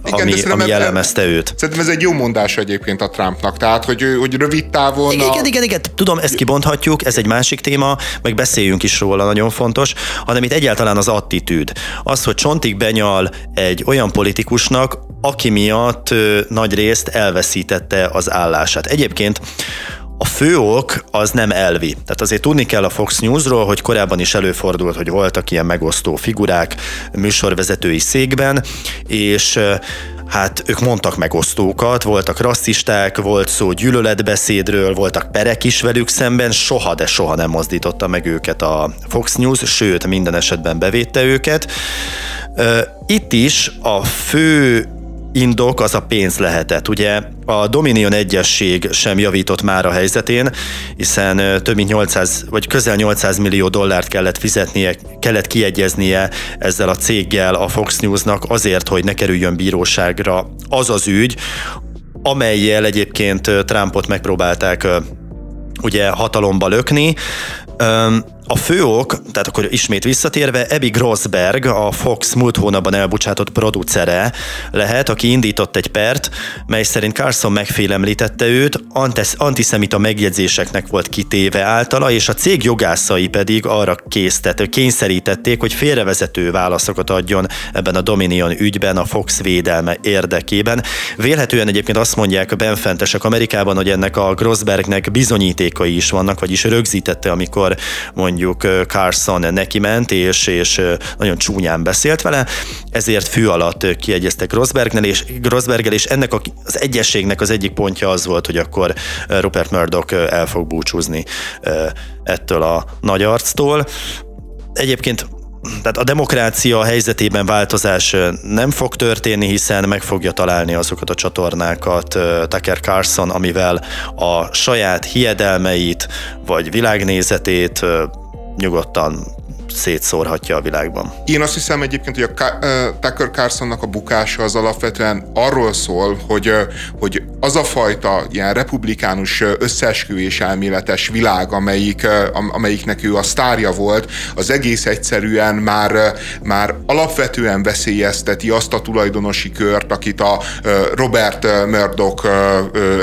igen, ami, ami jellemezte őt. Szerintem ez egy jó mondás egyébként a Trumpnak, tehát hogy, hogy rövid távon... Igen, a... igen, igen, igen, tudom, ezt kibonthatjuk, ez egy másik téma, meg beszéljünk is róla, nagyon fontos, hanem itt egyáltalán az attitűd. Az, hogy csontig benyal egy olyan politikusnak, aki miatt ö, nagy részt elveszítette az állását. Egyébként a fő ok az nem elvi. Tehát azért tudni kell a Fox Newsról, hogy korábban is előfordult, hogy voltak ilyen megosztó figurák műsorvezetői székben, és hát ők mondtak megosztókat, voltak rasszisták, volt szó gyűlöletbeszédről, voltak perek is velük szemben, soha, de soha nem mozdította meg őket a Fox News, sőt, minden esetben bevédte őket. Itt is a fő indok az a pénz lehetett. Ugye a Dominion egyesség sem javított már a helyzetén, hiszen több mint 800, vagy közel 800 millió dollárt kellett fizetnie, kellett kiegyeznie ezzel a céggel a Fox Newsnak azért, hogy ne kerüljön bíróságra az az ügy, amelyel egyébként Trumpot megpróbálták ugye hatalomba lökni. A fő ok, tehát akkor ismét visszatérve, Ebi Grossberg, a Fox múlt hónapban elbocsátott producere lehet, aki indított egy pert, mely szerint Carson megfélemlítette őt, antiszemita megjegyzéseknek volt kitéve általa, és a cég jogászai pedig arra késztet, kényszerítették, hogy félrevezető válaszokat adjon ebben a Dominion ügyben a Fox védelme érdekében. Vélhetően egyébként azt mondják a benfentesek Amerikában, hogy ennek a Grossbergnek bizonyítékai is vannak, vagyis rögzítette, amikor mondjuk mondjuk Carson neki ment, és, és nagyon csúnyán beszélt vele, ezért fű alatt kiegyeztek Rosbergnel, és Rosberggel, és ennek az egyességnek az egyik pontja az volt, hogy akkor Rupert Murdoch el fog búcsúzni ettől a nagy arctól. Egyébként tehát a demokrácia helyzetében változás nem fog történni, hiszen meg fogja találni azokat a csatornákat Tucker Carlson, amivel a saját hiedelmeit vagy világnézetét nyugodtan szétszórhatja a világban. Én azt hiszem egyébként, hogy a Tucker Carlsonnak a bukása az alapvetően arról szól, hogy, hogy az a fajta ilyen republikánus összeesküvés elméletes világ, amelyik, amelyiknek ő a sztárja volt, az egész egyszerűen már, már alapvetően veszélyezteti azt a tulajdonosi kört, akit a Robert Murdoch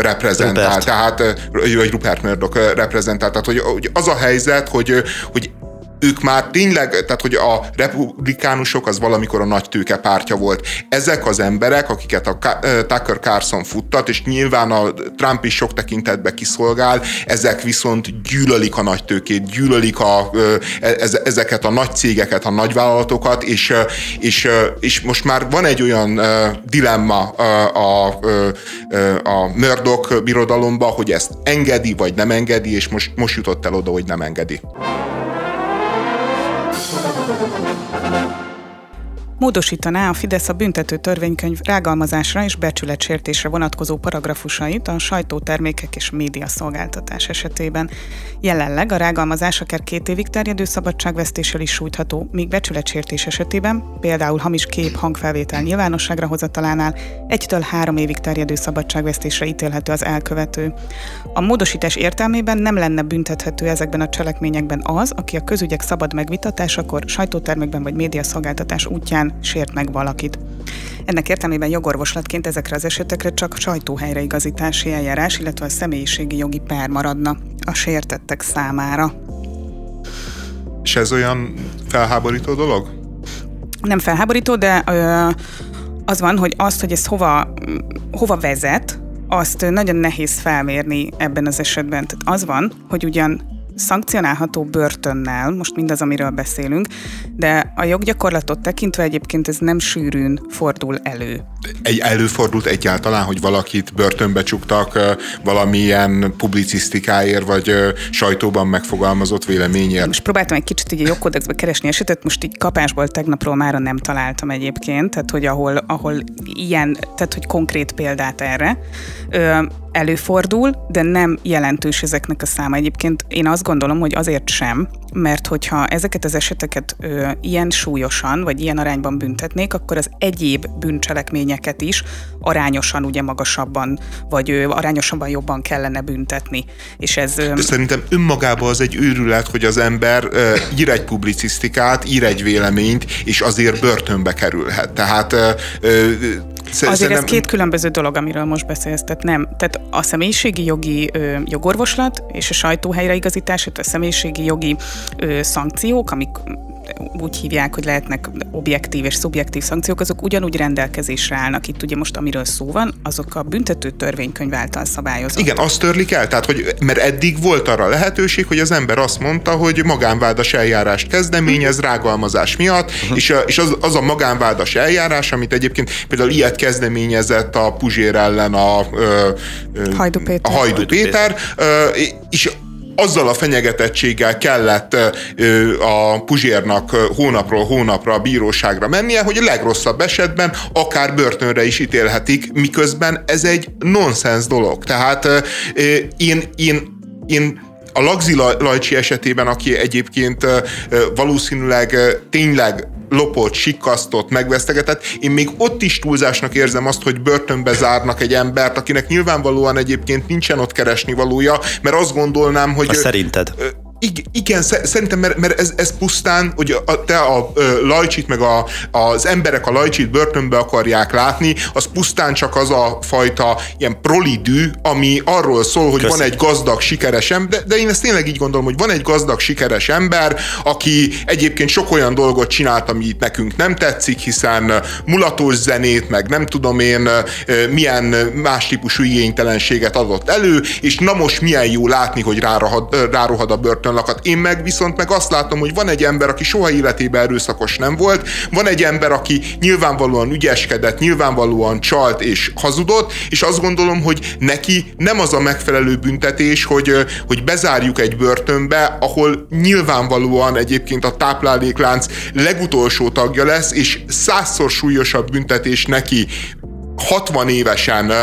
reprezentál, Rupert. tehát, vagy Rupert Murdoch reprezentál, tehát hogy, hogy az a helyzet, hogy, hogy ők már tényleg, tehát hogy a republikánusok az valamikor a nagy tőke pártja volt. Ezek az emberek, akiket a Tucker Carlson futtat, és nyilván a Trump is sok tekintetbe kiszolgál, ezek viszont gyűlölik a nagy tőkét, gyűlölik a, e, ezeket a nagy cégeket, a nagyvállalatokat, és, és, és most már van egy olyan dilemma a, a, a Murdoch birodalomba, hogy ezt engedi, vagy nem engedi, és most, most jutott el oda, hogy nem engedi. Módosítaná a Fidesz a büntető törvénykönyv rágalmazásra és becsületsértésre vonatkozó paragrafusait a sajtótermékek és médiaszolgáltatás esetében. Jelenleg a rágalmazás akár két évig terjedő szabadságvesztéssel is sújtható, míg becsületsértés esetében, például hamis kép hangfelvétel nyilvánosságra hozatalánál egytől három évig terjedő szabadságvesztésre ítélhető az elkövető. A módosítás értelmében nem lenne büntethető ezekben a cselekményekben az, aki a közügyek szabad megvitatásakor sajtótermékben vagy médiaszolgáltatás útján sért meg valakit. Ennek értelmében jogorvoslatként ezekre az esetekre csak sajtóhelyreigazítási eljárás, illetve a személyiségi jogi per maradna a sértettek számára. És ez olyan felháborító dolog? Nem felháborító, de ö, az van, hogy azt, hogy ez hova, hova vezet, azt nagyon nehéz felmérni ebben az esetben. Tehát az van, hogy ugyan szankcionálható börtönnel, most mindaz, amiről beszélünk, de a joggyakorlatot tekintve egyébként ez nem sűrűn fordul elő. Egy előfordult egyáltalán, hogy valakit börtönbe csuktak valamilyen publicisztikáért, vagy sajtóban megfogalmazott véleményért? Most próbáltam egy kicsit így a jogkódexbe keresni esetet, most így kapásból tegnapról már nem találtam egyébként, tehát hogy ahol, ahol ilyen, tehát hogy konkrét példát erre előfordul, de nem jelentős ezeknek a száma. Egyébként én azt gondolom, hogy azért sem, mert hogyha ezeket az eseteket ö, ilyen súlyosan, vagy ilyen arányban büntetnék, akkor az egyéb bűncselekményeket is arányosan ugye magasabban, vagy ö, arányosabban jobban kellene büntetni. És ez... Ö... De szerintem önmagában az egy őrület, hogy az ember ö, ír egy publicisztikát, ír egy véleményt, és azért börtönbe kerülhet. Tehát ö, ö, Azért ez két különböző dolog, amiről most beszélsz. Tehát nem. Tehát a személyiségi jogi ö, jogorvoslat és a sajtó helyreigazítás, a személyiségi jogi ö, szankciók, amik úgy hívják, hogy lehetnek objektív és szubjektív szankciók, azok ugyanúgy rendelkezésre állnak. Itt ugye most amiről szó van, azok a büntető törvénykönyv által szabályozott. Igen, azt törlik el, tehát hogy, mert eddig volt arra lehetőség, hogy az ember azt mondta, hogy magánvádas eljárást kezdeményez rágalmazás miatt, uh-huh. és, és az, az a magánvádas eljárás, amit egyébként például ilyet kezdeményezett a Puzsér ellen a, a, Hajdu Péter, a Hajdu Péter és azzal a fenyegetettséggel kellett a Puzsérnak hónapról hónapra a bíróságra mennie, hogy a legrosszabb esetben akár börtönre is ítélhetik, miközben ez egy nonsens dolog. Tehát én, én, én a Lagzi Lajcsi esetében, aki egyébként valószínűleg tényleg lopott, sikasztott, megvesztegetett. Én még ott is túlzásnak érzem azt, hogy börtönbe zárnak egy embert, akinek nyilvánvalóan egyébként nincsen ott keresni valója, mert azt gondolnám, hogy... A szerinted? Igen, szerintem, mert, mert ez, ez pusztán, hogy a, te a, lajcsit, meg a, az emberek a lajcsit börtönbe akarják látni, az pusztán csak az a fajta ilyen prolidű, ami arról szól, hogy Köszön. van egy gazdag, sikeres ember, de, de én ezt tényleg így gondolom, hogy van egy gazdag, sikeres ember, aki egyébként sok olyan dolgot csinált, ami nekünk nem tetszik, hiszen mulatos zenét, meg nem tudom én, milyen más típusú igénytelenséget adott elő, és na most milyen jó látni, hogy rárohad, rárohad a börtön lakat. Én meg viszont meg azt látom, hogy van egy ember, aki soha életében erőszakos nem volt, van egy ember, aki nyilvánvalóan ügyeskedett, nyilvánvalóan csalt és hazudott, és azt gondolom, hogy neki nem az a megfelelő büntetés, hogy, hogy bezárjuk egy börtönbe, ahol nyilvánvalóan egyébként a tápláléklánc legutolsó tagja lesz, és százszor súlyosabb büntetés neki 60 évesen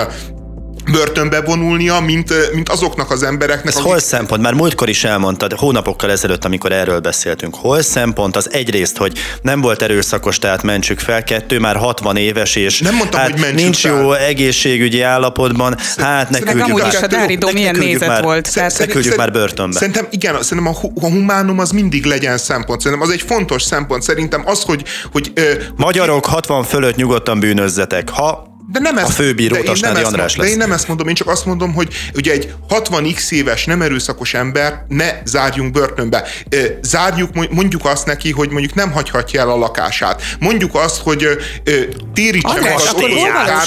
börtönbe vonulnia, mint, mint azoknak az embereknek. Ez akik... hol szempont? Már múltkor is elmondtad, hónapokkal ezelőtt, amikor erről beszéltünk. Hol szempont az egyrészt, hogy nem volt erőszakos, tehát mentsük fel, kettő már 60 éves, és nem mondtam, hát hogy nincs fel. jó egészségügyi állapotban, hát ne küldjük, amúgy is a Dáridó milyen nézet már, volt. Tehát ne küldjük már börtönbe. Szerintem igen, szerintem a, a humánum az mindig legyen szempont. Szerintem az egy fontos szempont. Szerintem az, hogy... hogy Magyarok 60 fölött nyugodtan bűnözzetek. Ha de nem ezt, a főbíró Tasnádi András lesz. De én nem ezt mondom, én csak azt mondom, hogy ugye egy 60x éves nem erőszakos ember ne zárjunk börtönbe. Zárjuk, mondjuk azt neki, hogy mondjuk nem hagyhatja el a lakását. Mondjuk azt, hogy térítse meg az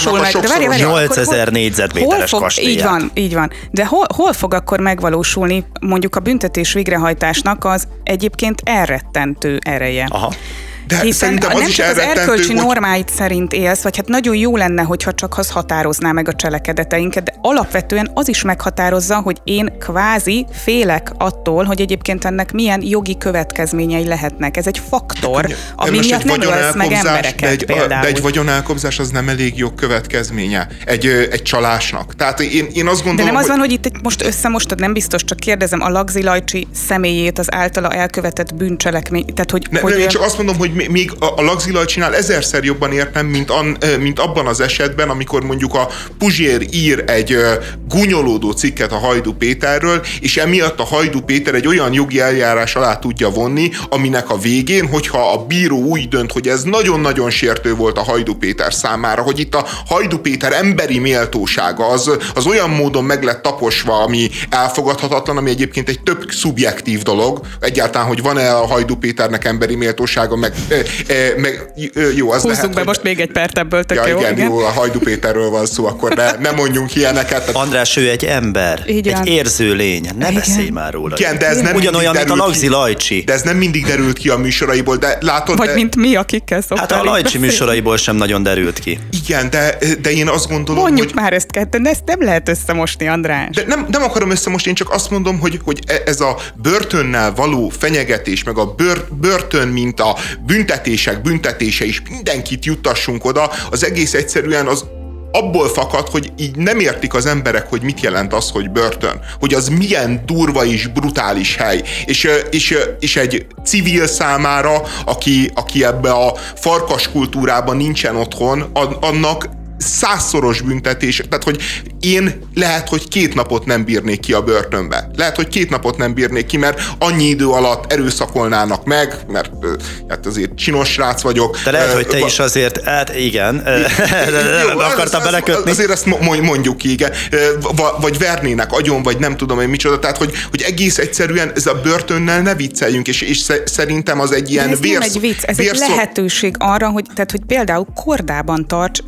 okozott a 8000 négyzetméteres kastélyát. Így van, így van. De hol, hol fog akkor megvalósulni mondjuk a büntetés végrehajtásnak az egyébként elrettentő ereje? Aha. De Hiszen az nem csak az erkölcsi hogy... normáit szerint élsz, vagy hát nagyon jó lenne, hogyha csak az határozná meg a cselekedeteinket, de alapvetően az is meghatározza, hogy én kvázi félek attól, hogy egyébként ennek milyen jogi következményei lehetnek. Ez egy faktor, de ami miatt nem ölsz meg embereket de egy, például. De egy vagyonelkobzás az nem elég jog következménye egy, egy csalásnak. Tehát én, én azt gondolom, De nem az van, hogy itt egy, most összemostad, nem biztos, csak kérdezem a Lagzi Lajcsi személyét, az általa elkövetett bűncselekmény. Tehát, hogy, ne, hogy nem, én csak azt mondom, hogy még a, a lagzilaj csinál ezerszer jobban értem, mint, an, mint abban az esetben, amikor mondjuk a Puzsér ír egy gúnyolódó cikket a Hajdu Péterről, és emiatt a Hajdu Péter egy olyan jogi eljárás alá tudja vonni, aminek a végén, hogyha a bíró úgy dönt, hogy ez nagyon-nagyon sértő volt a Hajdu Péter számára, hogy itt a Hajdu Péter emberi méltósága az, az olyan módon meg lett taposva, ami elfogadhatatlan, ami egyébként egy több szubjektív dolog, egyáltalán, hogy van-e a Hajdu Péternek emberi méltósága, meg *laughs* meg, jó, az Húzzunk lehet, be hogy... most még egy pert ebből, tök ja, jó. Igen, igen, jó, a Hajdu Péterről van szó, akkor ne, ne mondjunk ilyeneket. András, ő egy ember, igen. egy érző lény, ne igen. beszélj már róla. Igen, de ez nem Ugyanolyan, mint a Lagzi Lajcsi. De ez nem mindig derült ki a műsoraiból, de látod... Vagy de... mint mi, akikkel szoktál Hát a Lajcsi beszélni. műsoraiból sem nagyon derült ki. Igen, de, de én azt gondolom, Mondjuk hogy... már ezt kettő, de ezt nem lehet összemosni, András. De nem, nem akarom összemosni, én csak azt mondom, hogy, hogy e- ez a börtönnel való fenyegetés, meg a bör, börtön, mint a büntetések, büntetése is mindenkit juttassunk oda, az egész egyszerűen az abból fakad, hogy így nem értik az emberek, hogy mit jelent az, hogy börtön. Hogy az milyen durva és brutális hely. És, és, és egy civil számára, aki, aki ebbe a farkas kultúrában nincsen otthon, annak százszoros büntetés, tehát hogy én lehet, hogy két napot nem bírnék ki a börtönbe. Lehet, hogy két napot nem bírnék ki, mert annyi idő alatt erőszakolnának meg, mert hát azért csinos srác vagyok. De lehet, hogy te is azért, hát igen, *laughs* Jó, akartam belekötni. Azért ezt mondjuk ki, igen. Vagy vernének agyon, vagy nem tudom én micsoda. Tehát, hogy, hogy egész egyszerűen ez a börtönnel ne vicceljünk, és, és szerintem az egy ilyen ez vérsz, nem egy vicc, ez vérsz... egy lehetőség arra, hogy, tehát, hogy például kordában tarts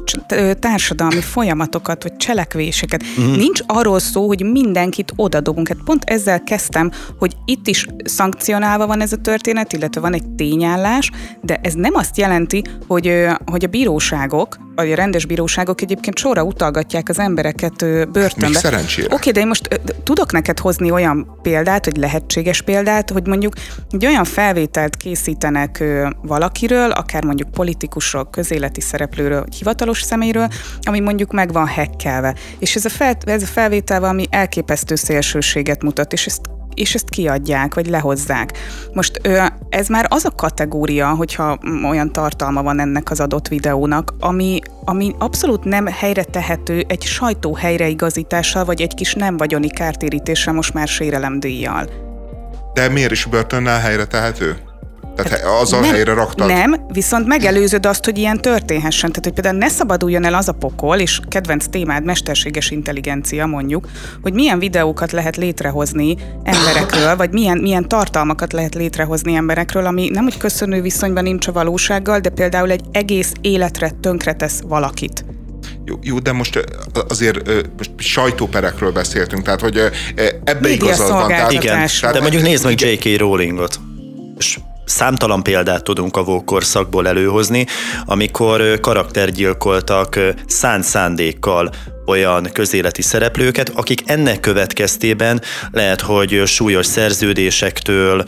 társadalmi folyamatokat, vagy cselekvéseket. Uh-huh. Nincs arról szó, hogy mindenkit odadobunk. Hát pont ezzel kezdtem, hogy itt is szankcionálva van ez a történet, illetve van egy tényállás, de ez nem azt jelenti, hogy, hogy a bíróságok, vagy a rendes bíróságok egyébként sorra utalgatják az embereket börtönbe. Még szerencsére. Oké, de én most tudok neked hozni olyan példát, hogy lehetséges példát, hogy mondjuk egy olyan felvételt készítenek valakiről, akár mondjuk politikusról, közéleti szereplőről, vagy hivatalos személyről, ami mondjuk meg van hekkelve. És ez a, fel, ez a felvétel ami elképesztő szélsőséget mutat, és ezt és ezt kiadják, vagy lehozzák. Most ez már az a kategória, hogyha olyan tartalma van ennek az adott videónak, ami, ami abszolút nem helyre tehető egy sajtó helyreigazítással, vagy egy kis nem vagyoni kártérítéssel most már sérelemdíjjal. De miért is börtönnel helyre tehető? Tehát az a nem, helyre raktad? Nem, viszont megelőzöd azt, hogy ilyen történhessen. Tehát, hogy például ne szabaduljon el az a pokol, és kedvenc témád, mesterséges intelligencia mondjuk, hogy milyen videókat lehet létrehozni emberekről, vagy milyen, milyen tartalmakat lehet létrehozni emberekről, ami nem úgy köszönő viszonyban nincs a valósággal, de például egy egész életre tönkretesz valakit. Jó, jó, de most azért most sajtóperekről beszéltünk, tehát hogy ebbe igazad van. Tehát, Igen, tehát, de mondjuk nézd meg J.K. Rowlingot. És számtalan példát tudunk a vókorszakból előhozni, amikor karaktergyilkoltak szánt szándékkal olyan közéleti szereplőket, akik ennek következtében lehet, hogy súlyos szerződésektől,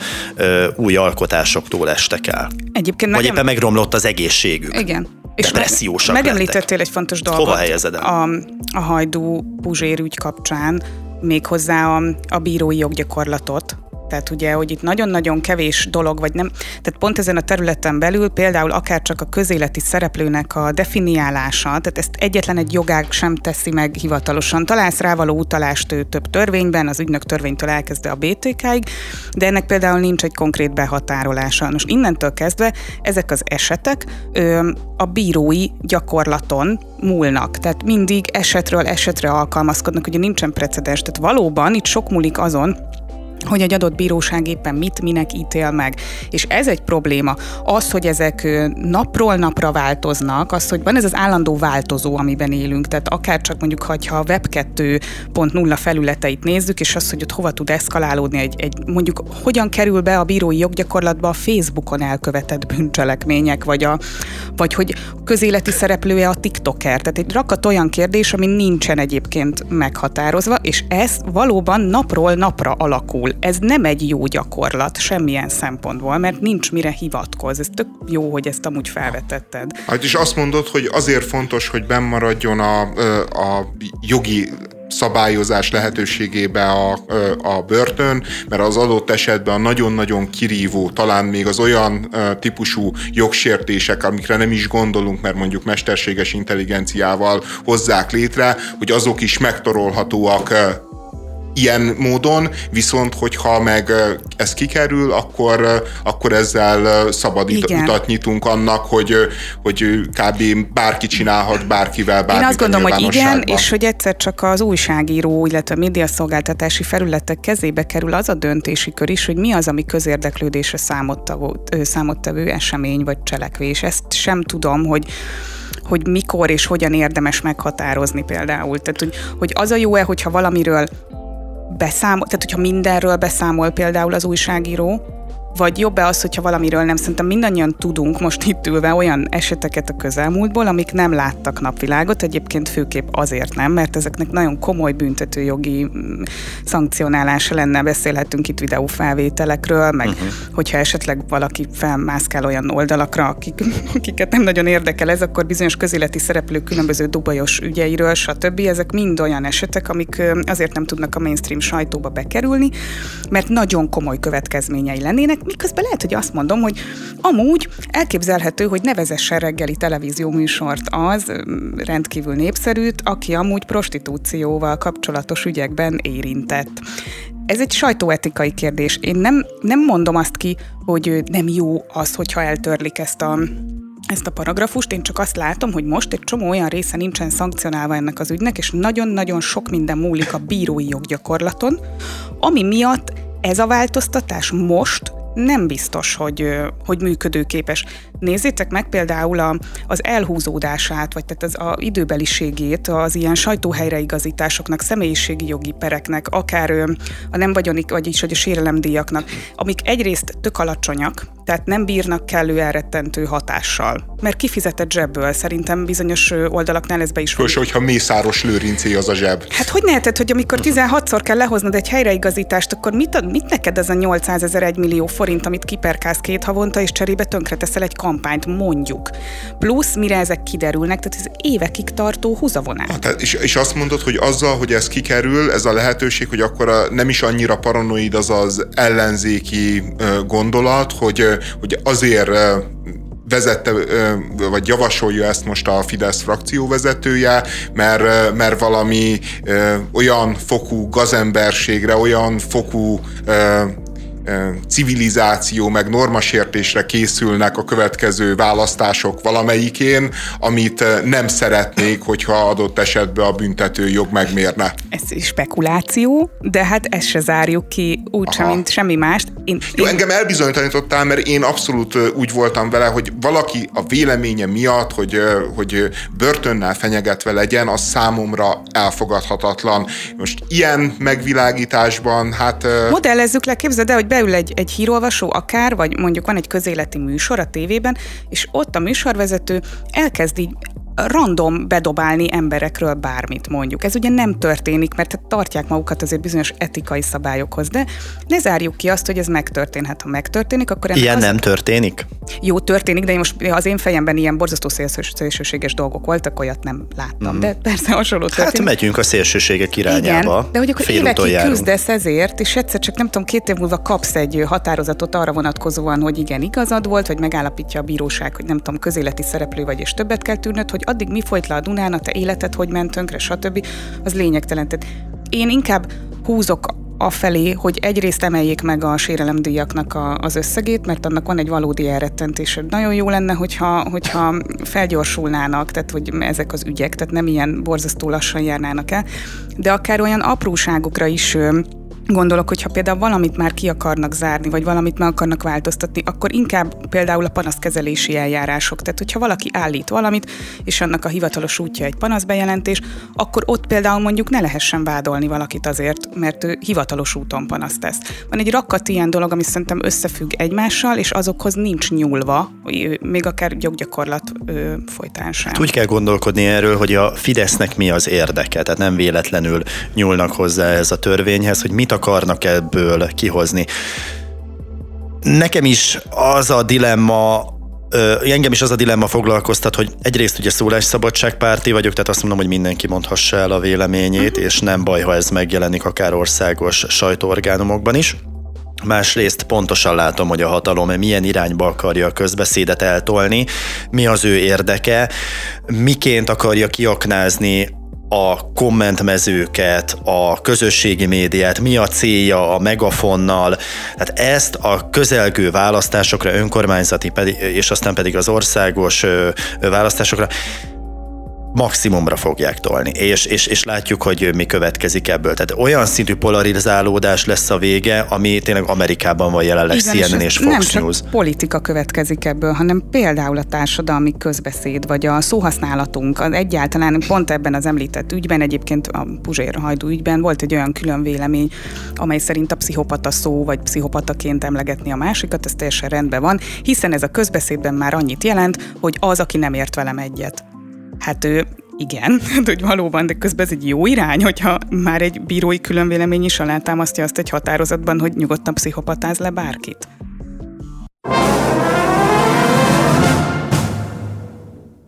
új alkotásoktól estek el. Egyébként Vagy éppen megromlott az egészségük. Igen. és depressziósak Megemlítettél lettek. egy fontos dolgot. Hova helyezed el? A, a hajdú Puzsér ügy kapcsán, méghozzá a, a bírói joggyakorlatot, tehát ugye, hogy itt nagyon-nagyon kevés dolog, vagy nem, tehát pont ezen a területen belül például akár csak a közéleti szereplőnek a definiálása, tehát ezt egyetlen egy jogák sem teszi meg hivatalosan. Találsz rá való utalást több törvényben, az ügynök törvénytől elkezdve a BTK-ig, de ennek például nincs egy konkrét behatárolása. Most innentől kezdve ezek az esetek ö, a bírói gyakorlaton múlnak. Tehát mindig esetről esetre alkalmazkodnak, ugye nincsen precedens. Tehát valóban itt sok múlik azon, hogy egy adott bíróság éppen mit, minek ítél meg. És ez egy probléma. Az, hogy ezek napról napra változnak, az, hogy van ez az állandó változó, amiben élünk. Tehát akár csak mondjuk, ha a Web 2.0 felületeit nézzük, és az, hogy ott hova tud eszkalálódni egy, egy mondjuk hogyan kerül be a bírói joggyakorlatba a Facebookon elkövetett bűncselekmények, vagy, a, vagy hogy közéleti szereplője a TikToker. Tehát egy rakat olyan kérdés, ami nincsen egyébként meghatározva, és ez valóban napról napra alakul ez nem egy jó gyakorlat semmilyen szempontból, mert nincs mire hivatkoz. Ez tök jó, hogy ezt amúgy felvetetted. Hát és azt mondod, hogy azért fontos, hogy bennmaradjon a, a jogi szabályozás lehetőségébe a, a börtön, mert az adott esetben a nagyon-nagyon kirívó, talán még az olyan típusú jogsértések, amikre nem is gondolunk, mert mondjuk mesterséges intelligenciával hozzák létre, hogy azok is megtorolhatóak ilyen módon, viszont hogyha meg ez kikerül, akkor, akkor ezzel szabad Igen. utat nyitunk annak, hogy, hogy kb. bárki csinálhat bárkivel bármit Én azt gondolom, hogy igen, és hogy egyszer csak az újságíró, illetve médiaszolgáltatási felületek kezébe kerül az a döntési kör is, hogy mi az, ami közérdeklődésre számottevő esemény vagy cselekvés. Ezt sem tudom, hogy hogy mikor és hogyan érdemes meghatározni például. Tehát, hogy, hogy az a jó-e, hogyha valamiről beszámol, tehát hogyha mindenről beszámol például az újságíró, vagy jobb-e az, hogyha valamiről nem? Szerintem mindannyian tudunk most itt ülve olyan eseteket a közelmúltból, amik nem láttak napvilágot, egyébként főképp azért nem, mert ezeknek nagyon komoly büntetőjogi mm, szankcionálása lenne, beszélhetünk itt videófelvételekről, meg uh-huh. hogyha esetleg valaki felmászkál olyan oldalakra, akik, *laughs* akiket nem nagyon érdekel ez, akkor bizonyos közéleti szereplők különböző dubajos ügyeiről, stb. Ezek mind olyan esetek, amik azért nem tudnak a mainstream sajtóba bekerülni, mert nagyon komoly következményei lennének, miközben lehet, hogy azt mondom, hogy amúgy elképzelhető, hogy ne vezessen reggeli televízió műsort az rendkívül népszerűt, aki amúgy prostitúcióval kapcsolatos ügyekben érintett. Ez egy sajtóetikai kérdés. Én nem, nem mondom azt ki, hogy nem jó az, hogyha eltörlik ezt a ezt a paragrafust, én csak azt látom, hogy most egy csomó olyan része nincsen szankcionálva ennek az ügynek, és nagyon-nagyon sok minden múlik a bírói joggyakorlaton, ami miatt ez a változtatás most nem biztos, hogy, hogy működőképes. Nézzétek meg például a, az elhúzódását, vagy tehát az a időbeliségét az ilyen sajtóhelyreigazításoknak, személyiségi jogi pereknek, akár a nem vagyonik, vagyis hogy a sérelemdíjaknak, amik egyrészt tök alacsonyak, tehát nem bírnak kellő elrettentő hatással. Mert kifizetett zsebből, szerintem bizonyos oldalaknál ez be is Fős, hogyha Mészáros Lőrincé az a zseb. Hát hogy lehetett, hogy amikor 16-szor kell lehoznod egy helyreigazítást, akkor mit, mit neked ez a 800 ezer 1 millió forint, amit kiperkálsz két havonta, és cserébe tönkreteszel egy kampányt, mondjuk. Plusz, mire ezek kiderülnek, tehát ez évekig tartó húzavonás. Hát, és, és azt mondod, hogy azzal, hogy ez kikerül, ez a lehetőség, hogy akkor a, nem is annyira paranoid az az ellenzéki gondolat, hogy, hogy azért vezette, vagy javasolja ezt most a Fidesz frakció vezetője, mert, mert valami olyan fokú gazemberségre, olyan fokú civilizáció meg normasértésre készülnek a következő választások valamelyikén, amit nem szeretnék, hogyha adott esetben a büntető jog megmérne. Ez spekuláció, de hát ezt se zárjuk ki úgysem, mint semmi mást. Én, Jó, én... engem elbizonytalanítottál, mert én abszolút úgy voltam vele, hogy valaki a véleménye miatt, hogy, hogy börtönnel fenyegetve legyen, az számomra elfogadhatatlan. Most ilyen megvilágításban, hát... Modellezzük le, képzeld el, hogy beül egy, egy hírolvasó akár, vagy mondjuk van egy közéleti műsor a tévében, és ott a műsorvezető elkezd így random bedobálni emberekről bármit mondjuk. Ez ugye nem történik, mert tartják magukat azért bizonyos etikai szabályokhoz, de ne zárjuk ki azt, hogy ez megtörténhet. Ha megtörténik, akkor Ilyen az... nem történik? Jó, történik, de most az én fejemben ilyen borzasztó szélsőséges dolgok voltak, olyat nem láttam. Mm. De persze hasonló Hát történik. Hát megyünk a szélsőségek irányába. Igen, de hogy akkor évekig küzdesz ezért, és egyszer csak nem tudom, két év múlva kapsz egy határozatot arra vonatkozóan, hogy igen, igazad volt, vagy megállapítja a bíróság, hogy nem tudom, közéleti szereplő vagy, és többet kell tűnöd, hogy addig mi folyt le a Dunán, a te életed hogy ment tönkre, stb. Az lényegtelen. Tehát én inkább húzok afelé, hogy egyrészt emeljék meg a sérelemdíjaknak a, az összegét, mert annak van egy valódi elrettentés. Nagyon jó lenne, hogyha, hogyha felgyorsulnának, tehát hogy ezek az ügyek, tehát nem ilyen borzasztó lassan járnának el, de akár olyan apróságokra is Gondolok, hogyha például valamit már ki akarnak zárni, vagy valamit meg akarnak változtatni, akkor inkább például a panaszkezelési eljárások. Tehát, hogyha valaki állít valamit, és annak a hivatalos útja egy panaszbejelentés, akkor ott például mondjuk ne lehessen vádolni valakit azért, mert ő hivatalos úton panaszt tesz. Van egy rakkat ilyen dolog, ami szerintem összefügg egymással, és azokhoz nincs nyúlva, még akár joggyakorlat folytán sem. Hát úgy kell gondolkodni erről, hogy a Fidesznek mi az érdeke, tehát nem véletlenül nyúlnak hozzá ez a törvényhez, hogy mit akarnak ebből kihozni. Nekem is az a dilemma, engem is az a dilemma foglalkoztat, hogy egyrészt ugye szólásszabadságpárti vagyok, tehát azt mondom, hogy mindenki mondhassa el a véleményét, uh-huh. és nem baj, ha ez megjelenik akár országos sajtóorgánumokban is. Másrészt pontosan látom, hogy a hatalom milyen irányba akarja a közbeszédet eltolni, mi az ő érdeke, miként akarja kiaknázni a kommentmezőket, a közösségi médiát, mi a célja a megafonnal. Tehát ezt a közelgő választásokra, önkormányzati és aztán pedig az országos választásokra maximumra fogják tolni, és, és, és látjuk, hogy mi következik ebből. Tehát olyan szintű polarizálódás lesz a vége, ami tényleg Amerikában van jelenleg Igen, CNN és, és Fox nem News. csak politika következik ebből, hanem például a társadalmi közbeszéd, vagy a szóhasználatunk, az egyáltalán pont ebben az említett ügyben, egyébként a Puzsér hajdú ügyben volt egy olyan külön vélemény, amely szerint a pszichopata szó, vagy pszichopataként emlegetni a másikat, ez teljesen rendben van, hiszen ez a közbeszédben már annyit jelent, hogy az, aki nem ért velem egyet. Hát ő igen, *laughs* hogy valóban, de közben ez egy jó irány, hogyha már egy bírói különvélemény is alátámasztja azt egy határozatban, hogy nyugodtan pszichopatáz le bárkit.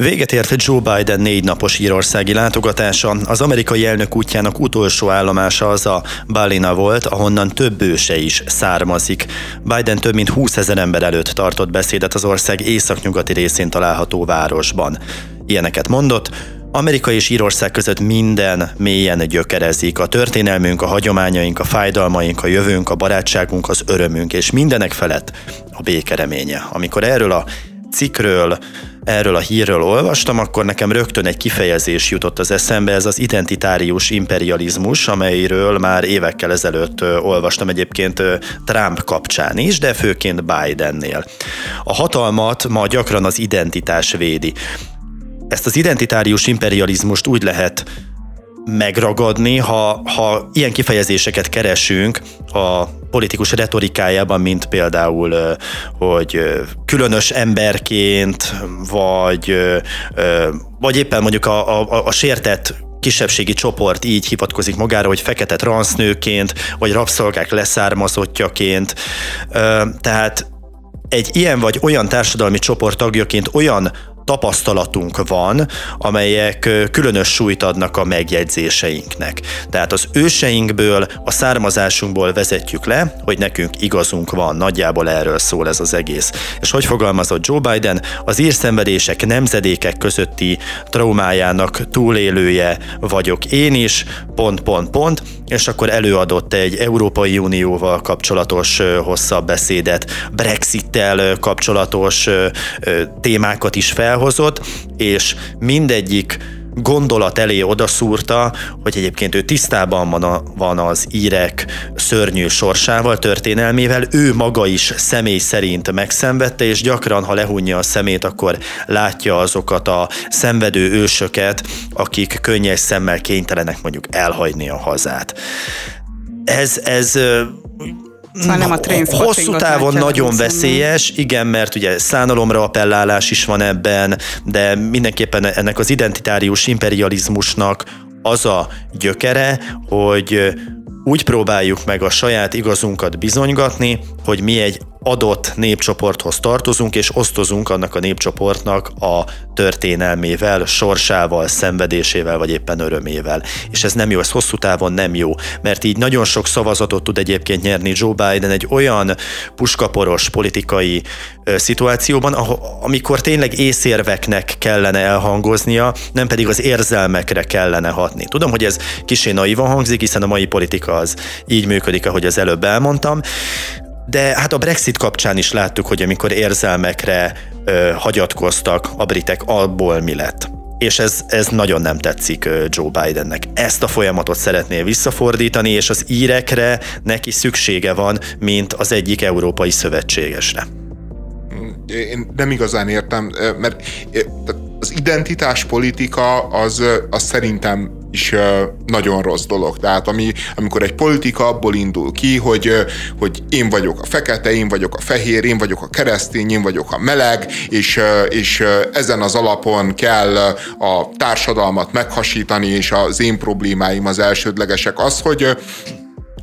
Véget ért Joe Biden négy napos írországi látogatása. Az amerikai elnök útjának utolsó állomása az a Balina volt, ahonnan több őse is származik. Biden több mint 20 ezer ember előtt tartott beszédet az ország északnyugati részén található városban. Ilyeneket mondott, Amerika és Írország között minden mélyen gyökerezik. A történelmünk, a hagyományaink, a fájdalmaink, a jövőnk, a barátságunk, az örömünk, és mindenek felett a békereménye. Amikor erről a cikkről, erről a hírről olvastam, akkor nekem rögtön egy kifejezés jutott az eszembe, ez az identitárius imperializmus, amelyről már évekkel ezelőtt olvastam egyébként Trump kapcsán is, de főként Bidennél. A hatalmat ma gyakran az identitás védi. Ezt az identitárius imperializmust úgy lehet megragadni, ha, ha ilyen kifejezéseket keresünk a politikus retorikájában, mint például, hogy különös emberként, vagy, vagy éppen mondjuk a, a, a sértett kisebbségi csoport így hivatkozik magára, hogy fekete transznőként, vagy rabszolgák leszármazottjaként. Tehát egy ilyen vagy olyan társadalmi csoport tagjaként olyan tapasztalatunk van, amelyek különös súlyt adnak a megjegyzéseinknek. Tehát az őseinkből, a származásunkból vezetjük le, hogy nekünk igazunk van, nagyjából erről szól ez az egész. És hogy fogalmazott Joe Biden, az írszenvedések nemzedékek közötti traumájának túlélője vagyok én is, pont, pont, pont, és akkor előadott egy Európai Unióval kapcsolatos hosszabb beszédet, Brexit-tel kapcsolatos témákat is felhozott, és mindegyik gondolat elé odaszúrta, hogy egyébként ő tisztában van, a, van az írek szörnyű sorsával, történelmével, ő maga is személy szerint megszenvedte, és gyakran, ha lehunja a szemét, akkor látja azokat a szenvedő ősöket, akik könnyes szemmel kénytelenek mondjuk elhagyni a hazát. Ez, ez Szóval nem a Hosszú távon nagyon veszélyes, igen, mert ugye szánalomra appellálás is van ebben, de mindenképpen ennek az identitárius imperializmusnak az a gyökere, hogy úgy próbáljuk meg a saját igazunkat bizonygatni, hogy mi egy adott népcsoporthoz tartozunk, és osztozunk annak a népcsoportnak a történelmével, sorsával, szenvedésével, vagy éppen örömével. És ez nem jó, ez hosszú távon nem jó, mert így nagyon sok szavazatot tud egyébként nyerni Joe Biden egy olyan puskaporos politikai szituációban, amikor tényleg észérveknek kellene elhangoznia, nem pedig az érzelmekre kellene hatni. Tudom, hogy ez kisé naivan hangzik, hiszen a mai politika az így működik, ahogy az előbb elmondtam, de hát a Brexit kapcsán is láttuk, hogy amikor érzelmekre ö, hagyatkoztak a britek, abból mi lett. És ez, ez nagyon nem tetszik Joe Bidennek. Ezt a folyamatot szeretné visszafordítani, és az írekre neki szüksége van, mint az egyik európai szövetségesre. Én nem igazán értem, mert az identitáspolitika az, az szerintem is nagyon rossz dolog. Tehát ami, amikor egy politika abból indul ki, hogy, hogy én vagyok a fekete, én vagyok a fehér, én vagyok a keresztény, én vagyok a meleg, és, és ezen az alapon kell a társadalmat meghasítani, és az én problémáim az elsődlegesek. Az, hogy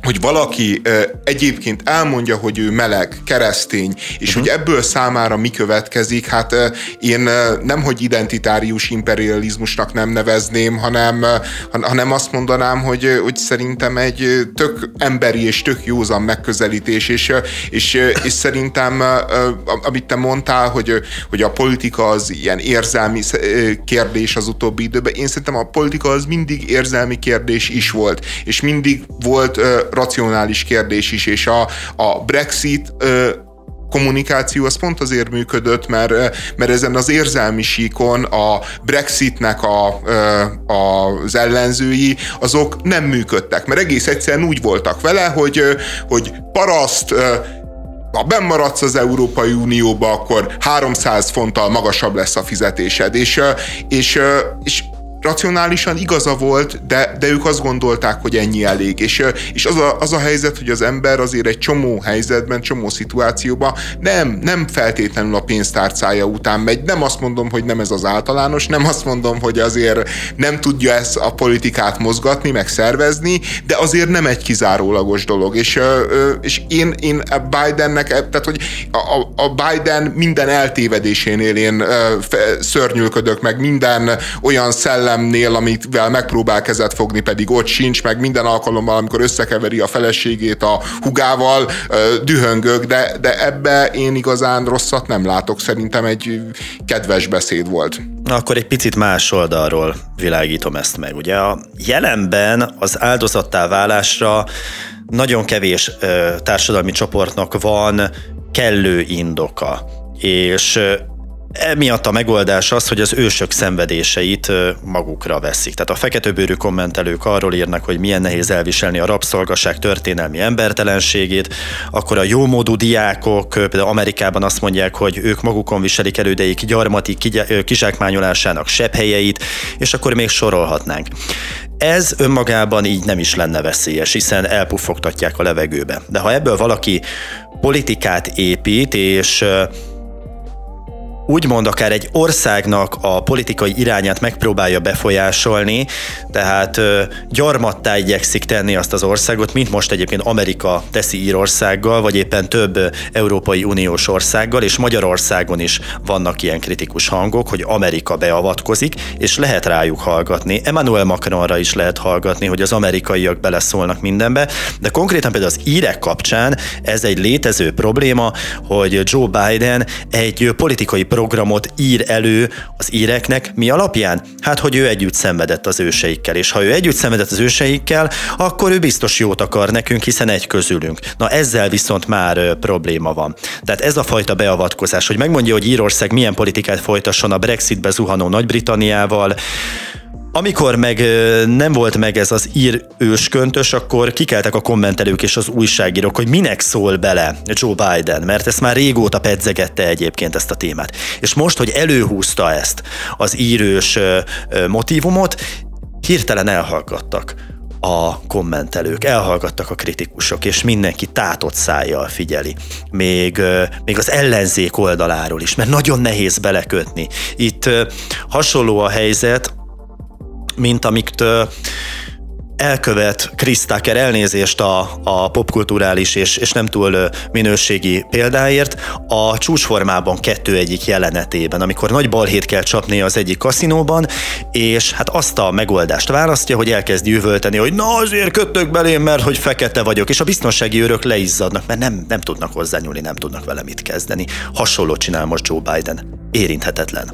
hogy valaki egyébként elmondja, hogy ő meleg, keresztény, és uh-huh. hogy ebből számára mi következik, hát én nem, hogy identitárius imperializmusnak nem nevezném, hanem, hanem azt mondanám, hogy, hogy szerintem egy tök emberi és tök józan megközelítés, és, és, és szerintem, amit te mondtál, hogy, hogy a politika az ilyen érzelmi kérdés az utóbbi időben, én szerintem a politika az mindig érzelmi kérdés is volt, és mindig volt racionális kérdés is, és a, a Brexit kommunikáció az pont azért működött, mert, mert ezen az érzelmi síkon a Brexitnek a, a, az ellenzői, azok nem működtek, mert egész egyszerűen úgy voltak vele, hogy, hogy paraszt, ha bennmaradsz az Európai Unióba, akkor 300 fonttal magasabb lesz a fizetésed, és, és, és racionálisan igaza volt, de, de ők azt gondolták, hogy ennyi elég. És, és az, a, az a helyzet, hogy az ember azért egy csomó helyzetben, csomó szituációban nem, nem feltétlenül a pénztárcája után megy. Nem azt mondom, hogy nem ez az általános, nem azt mondom, hogy azért nem tudja ezt a politikát mozgatni, meg szervezni, de azért nem egy kizárólagos dolog. És, és én, én Bidennek, tehát hogy a, a Biden minden eltévedésénél én szörnyülködök, meg minden olyan szellem szellemnél, amivel megpróbál kezet fogni, pedig ott sincs, meg minden alkalommal, amikor összekeveri a feleségét a hugával, dühöngök, de, de ebbe én igazán rosszat nem látok. Szerintem egy kedves beszéd volt. Na, akkor egy picit más oldalról világítom ezt meg. Ugye a jelenben az áldozattá válásra nagyon kevés ö, társadalmi csoportnak van kellő indoka. És Emiatt a megoldás az, hogy az ősök szenvedéseit magukra veszik. Tehát a feketőbőrű kommentelők arról írnak, hogy milyen nehéz elviselni a rabszolgaság történelmi embertelenségét, akkor a jómódú diákok például Amerikában azt mondják, hogy ők magukon viselik elődeik gyarmati kizsákmányolásának helyeit, és akkor még sorolhatnánk. Ez önmagában így nem is lenne veszélyes, hiszen elpuffogtatják a levegőbe. De ha ebből valaki politikát épít, és úgymond akár egy országnak a politikai irányát megpróbálja befolyásolni, tehát gyarmattá igyekszik tenni azt az országot, mint most egyébként Amerika teszi Írországgal, vagy éppen több Európai Uniós országgal, és Magyarországon is vannak ilyen kritikus hangok, hogy Amerika beavatkozik, és lehet rájuk hallgatni. Emmanuel Macronra is lehet hallgatni, hogy az amerikaiak beleszólnak mindenbe, de konkrétan például az írek kapcsán ez egy létező probléma, hogy Joe Biden egy politikai programot ír elő az íreknek. Mi alapján? Hát, hogy ő együtt szenvedett az őseikkel, és ha ő együtt szenvedett az őseikkel, akkor ő biztos jót akar nekünk, hiszen egy közülünk. Na ezzel viszont már ö, probléma van. Tehát ez a fajta beavatkozás, hogy megmondja, hogy Írország milyen politikát folytasson a Brexitbe zuhanó Nagy-Britanniával, amikor meg nem volt meg ez az ír ősköntös, akkor kikeltek a kommentelők és az újságírók, hogy minek szól bele Joe Biden, mert ezt már régóta pedzegette egyébként ezt a témát. És most, hogy előhúzta ezt az írős motivumot, hirtelen elhallgattak a kommentelők, elhallgattak a kritikusok, és mindenki tátott szájjal figyeli. Még, még az ellenzék oldaláról is, mert nagyon nehéz belekötni. Itt hasonló a helyzet, mint amikt elkövet Chris Tucker elnézést a, a popkulturális és, és nem túl minőségi példáért a csúcsformában kettő egyik jelenetében, amikor nagy balhét kell csapni az egyik kaszinóban, és hát azt a megoldást választja, hogy elkezd jövölteni, hogy na azért kötök belém, mert hogy fekete vagyok, és a biztonsági őrök leizzadnak, mert nem, nem tudnak hozzányúlni, nem tudnak vele mit kezdeni. Hasonlót csinál most Joe Biden. Érinthetetlen.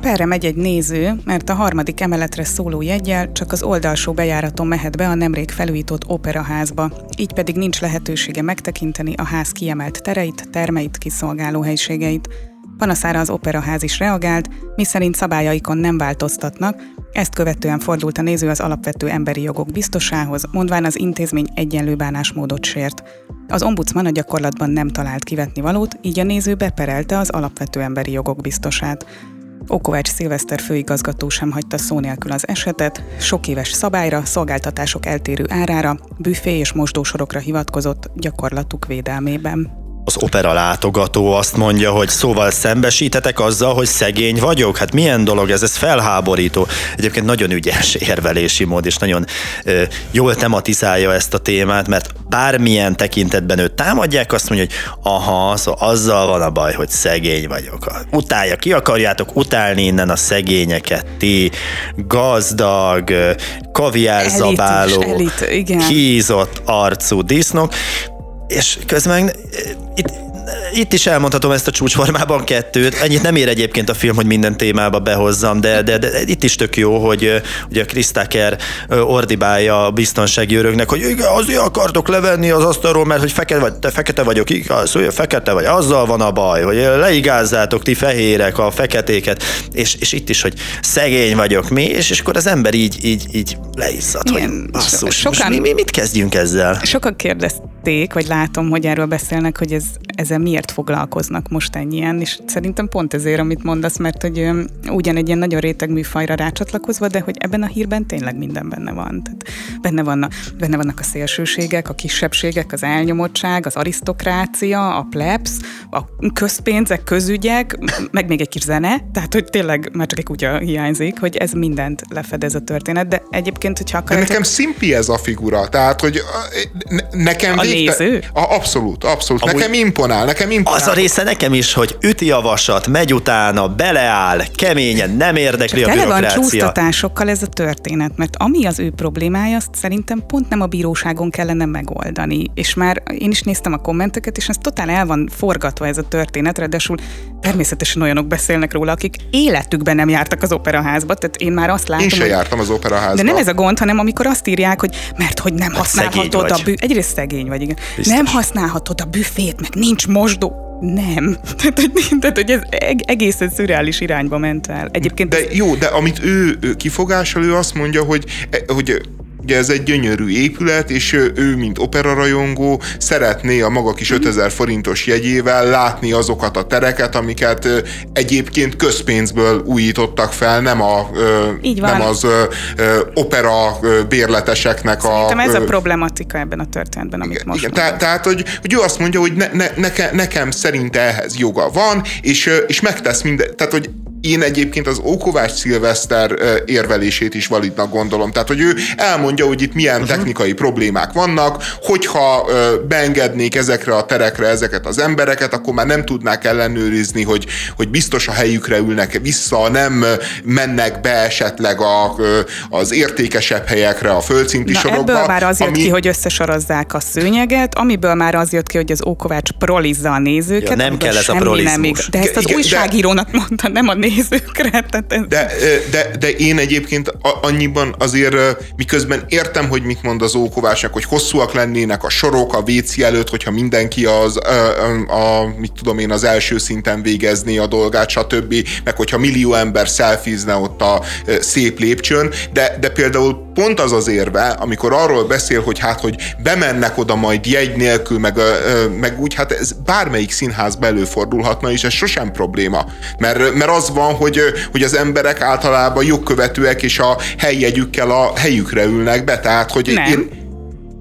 Perre megy egy néző, mert a harmadik emeletre szóló jegyel csak az oldalsó bejáraton mehet be a nemrég felújított operaházba, így pedig nincs lehetősége megtekinteni a ház kiemelt tereit, termeit, kiszolgáló helységeit. Panaszára az operaház is reagált, miszerint szabályaikon nem változtatnak, ezt követően fordult a néző az alapvető emberi jogok biztosához, mondván az intézmény egyenlő bánásmódot sért. Az ombudsman a gyakorlatban nem talált kivetni valót, így a néző beperelte az alapvető emberi jogok biztosát. Okovács Szilveszter főigazgató sem hagyta szó nélkül az esetet, sok éves szabályra, szolgáltatások eltérő árára, büfé és mosdósorokra hivatkozott gyakorlatuk védelmében az opera látogató azt mondja, hogy szóval szembesítetek azzal, hogy szegény vagyok? Hát milyen dolog ez? Ez felháborító. Egyébként nagyon ügyes *laughs* érvelési mód, és nagyon ö, jól tematizálja ezt a témát, mert bármilyen tekintetben őt támadják, azt mondja, hogy aha, szóval azzal van a baj, hogy szegény vagyok. Utálja, ki akarjátok utálni innen a szegényeket, ti gazdag, kaviárzabáló, elit, elit, hízott arcú disznók, és közben itt, itt is elmondhatom ezt a csúcsformában kettőt. Ennyit nem ér egyébként a film, hogy minden témába behozzam, de, de, de itt is tök jó, hogy ugye Chris Tucker ordibálja a biztonsági öröknek, hogy igen, azért akartok levenni az asztalról, mert hogy fekete, vagy, te fekete vagyok, igaz, hogy fekete vagy, azzal van a baj, hogy leigázzátok ti fehérek a feketéket, és, és itt is, hogy szegény vagyok mi, és, és akkor az ember így, így, így leizzad, Igen, hogy basszus, sokan, mi, mi, mit kezdjünk ezzel? Sokan kérdezték, vagy látom, hogy erről beszélnek, hogy ez, ezzel miért foglalkoznak most ennyien, és szerintem pont ezért, amit mondasz, mert hogy ugyan egy ilyen nagyon réteg műfajra rácsatlakozva, de hogy ebben a hírben tényleg minden benne van. Tehát benne, vannak, benne vannak a szélsőségek, a kisebbségek, az elnyomottság, az arisztokrácia, a plebs, a közpénzek, közügyek, meg még egy kis zene, tehát hogy tényleg már csak egy kutya hiányzik, hogy ez mindent lefedez a történet, de egyébként, hogyha akar... De nekem szimpi ez a figura, tehát hogy nekem... A végte... néző? A, abszolút, abszolút. Amúgy nekem imponál, nekem imponál. Az a része nekem is, hogy üti a vasat, megy utána, beleáll, keményen, nem érdekli Csak a bürokrácia. van csúsztatásokkal ez a történet, mert ami az ő problémája, azt szerintem pont nem a bíróságon kellene megoldani. És már én is néztem a kommenteket, és ez totál el van forgatva ez a történet, ráadásul természetesen olyanok beszélnek róla, akik életükben nem jártak az operaházba, tehát én már azt látom, Én sem hogy... jártam az operaházba. De nem ez a gond, hanem amikor azt írják, hogy mert hogy nem hát használhatod a bű... Egyrészt szegény vagy, igen. Biztos. Nem használhatod a büfét, meg nincs mosdó. Nem. *laughs* Tehát, hogy, tehát, hogy ez egészen szürreális irányba ment el. Egyébként de jó, de amit ő, ő kifogásol, ő azt mondja, hogy, hogy Ugye ez egy gyönyörű épület, és ő, mint operarajongó szeretné a maga kis 5000 mhm. forintos jegyével látni azokat a tereket, amiket egyébként közpénzből újítottak fel, nem, a, Így van. nem az opera bérleteseknek Szerintem a... ez a problematika ebben a történetben, amit igen, most igen, tehát, tehát, hogy, hogy ő azt mondja, hogy ne, ne, nekem, nekem szerint ehhez joga van, és, és megtesz minden, tehát hogy én egyébként az Ókovács Szilveszter érvelését is validnak gondolom. Tehát, hogy ő elmondja, hogy itt milyen uh-huh. technikai problémák vannak, hogyha beengednék ezekre a terekre ezeket az embereket, akkor már nem tudnák ellenőrizni, hogy, hogy biztos a helyükre ülnek vissza, nem mennek be esetleg a, az értékesebb helyekre, a földszinti Na, sorokba. Ebből már az jött ami... ki, hogy összesorozzák a szőnyeget, amiből már az jött ki, hogy az Ókovács prolizza a nézőket. Ja, nem kell ez a prolizmus. Nem, de ezt az Igen, újságírónak de... mondta, nem a nézőkre. Tehát ez... de, de, de én egyébként annyiban azért miközben értem, hogy mit mond az Ókovásnak, hogy hosszúak lennének a sorok a WC előtt, hogyha mindenki az, a, a, mit tudom én, az első szinten végezné a dolgát, stb. Meg hogyha millió ember szelfizne ott a szép lépcsőn, de, de például pont az az érve, amikor arról beszél, hogy hát, hogy bemennek oda majd jegy nélkül, meg, meg úgy, hát ez bármelyik színház előfordulhatna, és ez sosem probléma. Mert, mert az van, hogy, hogy az emberek általában jogkövetőek, és a helyjegyükkel a helyükre ülnek be, tehát hogy Nem. én,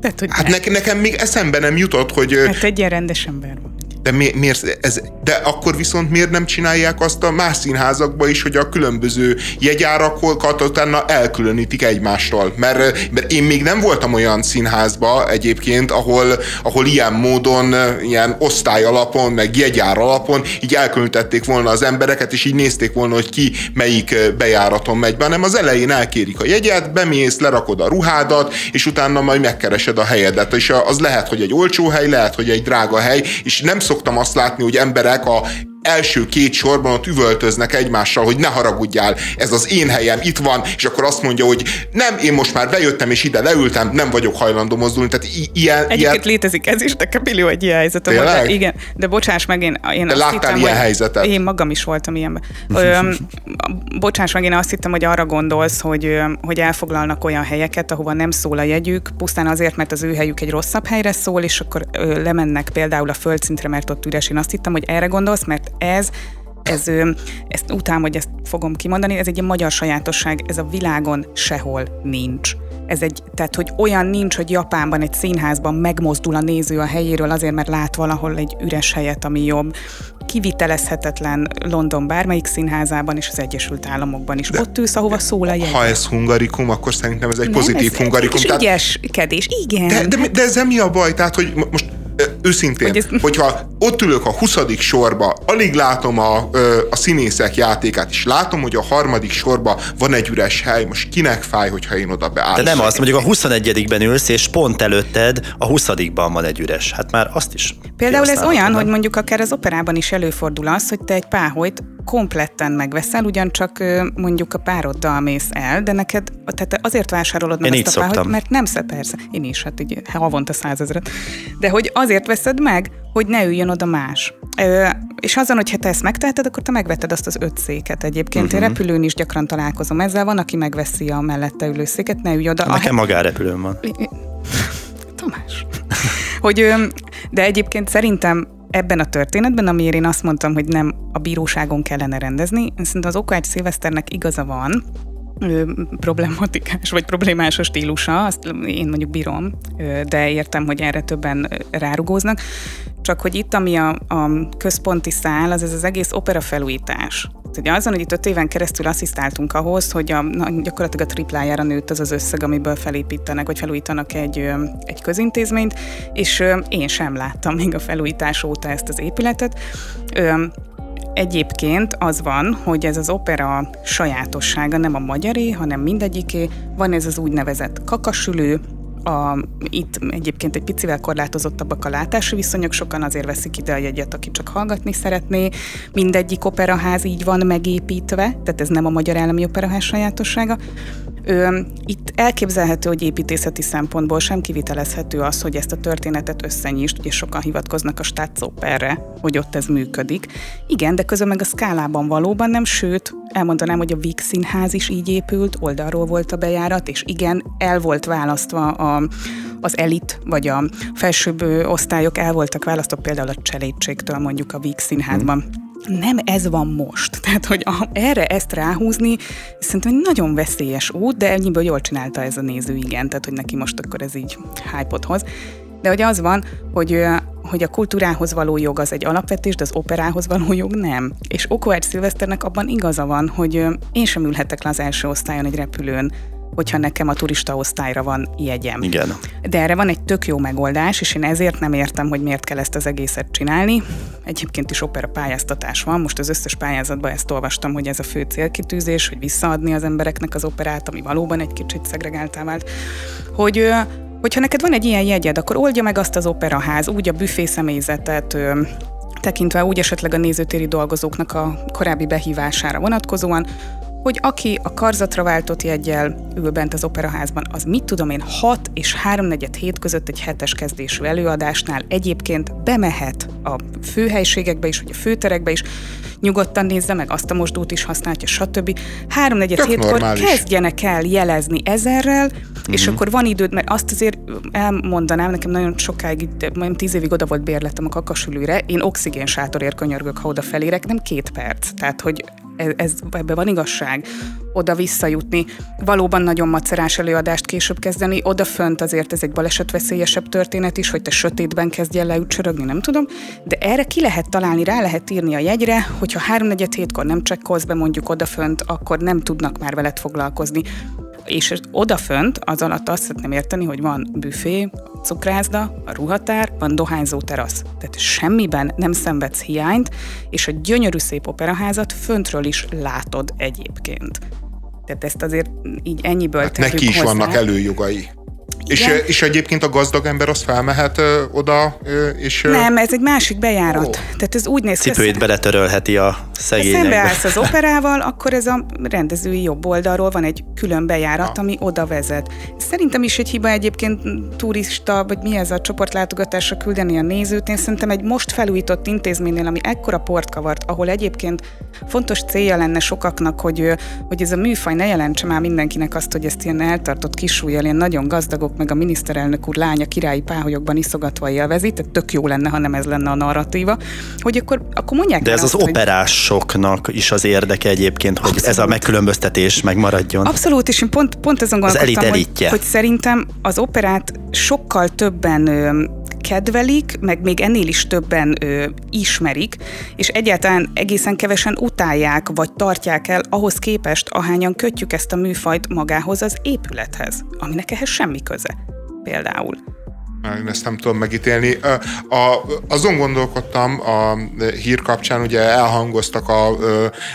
Tehát, hogy Hát ne. ne, nekem még eszembe nem jutott, hogy Hát egy ilyen rendes ember van. De mi, miért ez, de akkor viszont miért nem csinálják azt a más színházakba is, hogy a különböző jegyárakokat utána elkülönítik egymástól? Mert, mert én még nem voltam olyan színházba egyébként, ahol, ahol ilyen módon, ilyen osztály alapon, meg jegyár alapon így elkülönítették volna az embereket, és így nézték volna, hogy ki melyik bejáraton megy be, hanem az elején elkérik a jegyet, bemész, lerakod a ruhádat, és utána majd megkeresed a helyedet. És az lehet, hogy egy olcsó hely, lehet, hogy egy drága hely, és nem szoktam azt látni, hogy emberek a első két sorban ott üvöltöznek egymással, hogy ne haragudjál, ez az én helyem, itt van, és akkor azt mondja, hogy nem, én most már bejöttem, és ide leültem, nem vagyok hajlandó mozdulni, tehát i- ilyen, Egyébként ilyen létezik ez is, nekem millió egy ilyen helyzetem volt. De, igen, de bocsáss meg, én, én De azt hittem, ilyen hogy helyzetet? Én magam is voltam ilyenben. Ö, bocsáss meg, én azt hittem, hogy arra gondolsz, hogy, hogy elfoglalnak olyan helyeket, ahova nem szól a jegyük, pusztán azért, mert az ő helyük egy rosszabb helyre szól, és akkor ö, lemennek például a földszintre, mert ott üres. Én azt hittem, hogy erre gondolsz, mert ez ez, ö, ezt utálom, hogy ezt fogom kimondani, ez egy ilyen magyar sajátosság, ez a világon sehol nincs. Ez egy, tehát, hogy olyan nincs, hogy Japánban egy színházban megmozdul a néző a helyéről azért, mert lát valahol egy üres helyet, ami jobb. Kivitelezhetetlen London bármelyik színházában és az Egyesült Államokban is. De, Ott ülsz, ahova szól a jegy. ha ez hungarikum, akkor szerintem ez egy Nem, pozitív ez hungarikum. kis ügyeskedés, igen. De, de, de ezzel mi a baj? Tehát, hogy mo- most őszintén, Hogy hogy ez- hogyha ott ülök a 20. sorba, alig látom a, a színészek játékát, és látom, hogy a harmadik sorba van egy üres hely, most kinek fáj, hogyha én oda De beállok? nem az, mondjuk a 21-ben ülsz, és pont előtted a 20-ban van egy üres. Hát már azt is. Például ez olyan, nem? hogy mondjuk akár az operában is előfordul az, hogy te egy páholyt kompletten megveszel, ugyancsak mondjuk a pároddal mész el, de neked, tehát te azért vásárolod meg Én azt a páholyt, mert nem persze, én is, hát így havonta százezret, de hogy azért veszed meg, hogy ne üljön oda más. Ö, és azon, hogy ha te ezt megteheted, akkor te megveted azt az öt széket egyébként. Uh-huh. Én Mhm. repülőn is gyakran találkozom ezzel, van, aki megveszi a mellette ülő széket, ne ülj oda. A Nekem magárepülőm van. Tamás. Hogy, de egyébként szerintem ebben a történetben, amiért én azt mondtam, hogy nem a bíróságon kellene rendezni, szerintem az Okács Szilveszternek igaza van, problematikás vagy problémás a stílusa, azt én mondjuk bírom, de értem, hogy erre többen rárugóznak. Csak hogy itt, ami a, a központi szál, az ez az egész opera felújítás. Ugye azon, hogy itt öt éven keresztül asszisztáltunk ahhoz, hogy a, na, gyakorlatilag a triplájára nőtt az az összeg, amiből felépítenek, vagy felújítanak egy, egy közintézményt, és én sem láttam még a felújítás óta ezt az épületet. Egyébként az van, hogy ez az opera sajátossága nem a magyaré, hanem mindegyiké. Van ez az úgynevezett kakasülő, a, itt egyébként egy picivel korlátozottabbak a látási viszonyok, sokan azért veszik ide a jegyet, aki csak hallgatni szeretné. Mindegyik operaház így van megépítve, tehát ez nem a Magyar Állami Operaház sajátossága. Ö, itt elképzelhető, hogy építészeti szempontból sem kivitelezhető az, hogy ezt a történetet összenyist, ugye sokan hivatkoznak a Staatsoperre, hogy ott ez működik. Igen, de közben meg a szkálában valóban nem, sőt, elmondanám, hogy a Víg Színház is így épült, oldalról volt a bejárat, és igen, el volt választva a, az elit, vagy a felsőbb osztályok el voltak választva például a cselédségtől mondjuk a Víg Színházban. Nem ez van most. *laughs* Tehát, hogy a, erre ezt ráhúzni, szerintem egy nagyon veszélyes út, de ennyiből jól csinálta ez a néző, igen. Tehát, hogy neki most akkor ez így hype hoz. De hogy az van, hogy, hogy a kultúrához való jog az egy alapvetés, de az operához való jog nem. És Okovács Szilveszternek abban igaza van, hogy én sem ülhetek le az első osztályon egy repülőn, hogyha nekem a turista osztályra van jegyem. Igen. De erre van egy tök jó megoldás, és én ezért nem értem, hogy miért kell ezt az egészet csinálni. Egyébként is opera pályáztatás van, most az összes pályázatban ezt olvastam, hogy ez a fő célkitűzés, hogy visszaadni az embereknek az operát, ami valóban egy kicsit szegregáltá vált, hogy hogyha neked van egy ilyen jegyed, akkor oldja meg azt az operaház, úgy a büfé személyzetet, tekintve úgy esetleg a nézőtéri dolgozóknak a korábbi behívására vonatkozóan, hogy aki a karzatra váltott jegyel ül bent az operaházban, az mit tudom én, 6 és 3 hét között egy hetes kezdésű előadásnál egyébként bemehet a főhelységekbe is, vagy a főterekbe is, nyugodtan nézze meg, azt a mosdót is használja, stb. Háromnegyed hétkor normális. kezdjenek el jelezni ezerrel, uh-huh. és mhm. akkor van időd, mert azt azért elmondanám, nekem nagyon sokáig, majd tíz évig oda volt bérletem a kakasülőre, én oxigén sátorért könyörgök, ha odafelérek, nem két perc. Tehát, hogy ez, ebbe van igazság, oda visszajutni, valóban nagyon macerás előadást később kezdeni, oda fönt azért ez egy balesetveszélyesebb történet is, hogy te sötétben kezdj el leücsörögni, nem tudom, de erre ki lehet találni, rá lehet írni a jegyre, hogyha háromnegyed hétkor nem csekkolsz be mondjuk odafönt, akkor nem tudnak már veled foglalkozni és odafönt az alatt azt szeretném érteni, hogy van büfé, cukrászda, a ruhatár, van dohányzó terasz. Tehát semmiben nem szenvedsz hiányt, és a gyönyörű szép operaházat föntről is látod egyébként. Tehát ezt azért így ennyiből hát neki is hozzá. vannak előjogai. És, és egyébként a gazdag ember az felmehet ö, oda, ö, és... Ö... Nem, ez egy másik bejárat. Oh. Tehát ez úgy néz ki... Cipőit beletörölheti a szegényekbe. Ha szembeállsz az *laughs* operával, akkor ez a rendezői jobb oldalról van egy külön bejárat, ah. ami oda vezet. Szerintem is egy hiba egyébként turista, vagy mi ez a csoportlátogatásra küldeni a nézőt. Én szerintem egy most felújított intézménynél, ami ekkora port kavart, ahol egyébként fontos célja lenne sokaknak, hogy, hogy ez a műfaj ne jelentse már mindenkinek azt, hogy ezt ilyen eltartott kisúlyjal, ilyen nagyon gazdagok meg a miniszterelnök úr lánya királyi páholyokban iszogatva élvezi, tehát tök jó lenne, ha nem ez lenne a narratíva, hogy akkor, akkor mondják De ez azt, az hogy... operásoknak is az érdeke egyébként, hogy Abszolút. ez a megkülönböztetés megmaradjon. Abszolút, és én pont, pont azon gondolkodtam, hogy, hogy szerintem az operát sokkal többen kedvelik, meg még ennél is többen ö, ismerik, és egyáltalán egészen kevesen utálják, vagy tartják el ahhoz képest, ahányan kötjük ezt a műfajt magához az épülethez, aminek ehhez semmi köze. Például. Én ezt nem tudom megítélni. A, azon gondolkodtam a hír kapcsán, ugye elhangoztak a,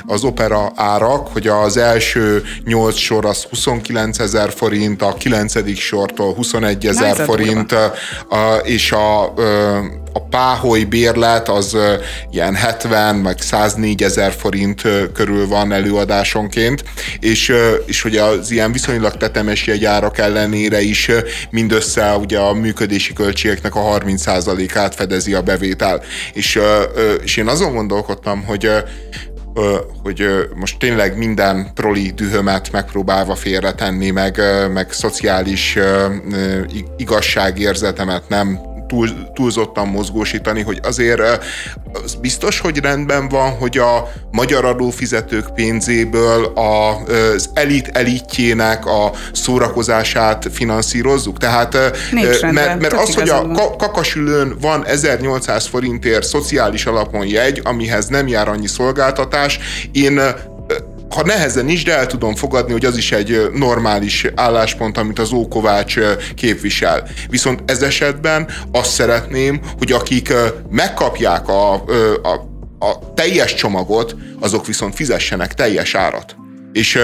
az opera árak, hogy az első nyolc sor az 29 ezer forint, a kilencedik sortól 21 ezer forint, a, és a, a páholy bérlet az ilyen 70 meg 104 ezer forint körül van előadásonként, és, és hogy az ilyen viszonylag tetemes jegyárak ellenére is mindössze ugye a működési költségeknek a 30%-át fedezi a bevétel. És, és én azon gondolkodtam, hogy hogy most tényleg minden proli dühömet megpróbálva félretenni, meg, meg szociális igazságérzetemet nem túl, túlzottan mozgósítani, hogy azért az biztos, hogy rendben van, hogy a magyar adófizetők pénzéből az elit elitjének a szórakozását finanszírozzuk. Tehát, Nincs mert, mert az, hogy a kakasülőn van 1800 forintért szociális alapon jegy, amihez nem jár annyi szolgáltatás, én ha nehezen is, de el tudom fogadni, hogy az is egy normális álláspont, amit az Ókovács képvisel. Viszont ez esetben azt szeretném, hogy akik megkapják a, a, a teljes csomagot, azok viszont fizessenek teljes árat. És,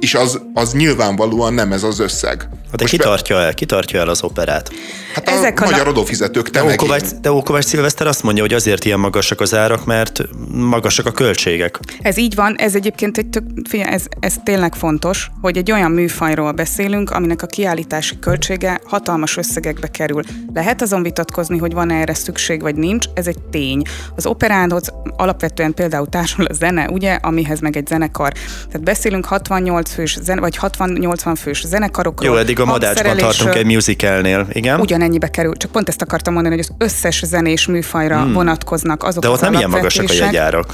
és az, az nyilvánvalóan nem ez az összeg. De ki tartja el? Ki tartja el az operát? Hát a Ezek magyar a... adófizetők, te de Ókovács, de Ókovács Szilveszter azt mondja, hogy azért ilyen magasak az árak, mert magasak a költségek. Ez így van, ez egyébként egy tök, figyelj, ez, ez tényleg fontos, hogy egy olyan műfajról beszélünk, aminek a kiállítási költsége hatalmas összegekbe kerül. Lehet azon vitatkozni, hogy van erre szükség, vagy nincs, ez egy tény. Az operához alapvetően például társul a zene, ugye, amihez meg egy zenekar. Tehát beszélünk 68 fős, zene, vagy 60-80 fős zenekarokról. Jó, eddig a Madácsban tartunk egy musicalnél, igen? Ugyanennyibe kerül, csak pont ezt akartam mondani, hogy az összes zenés műfajra hmm. vonatkoznak azok De ott nem ilyen magasak a jegyárak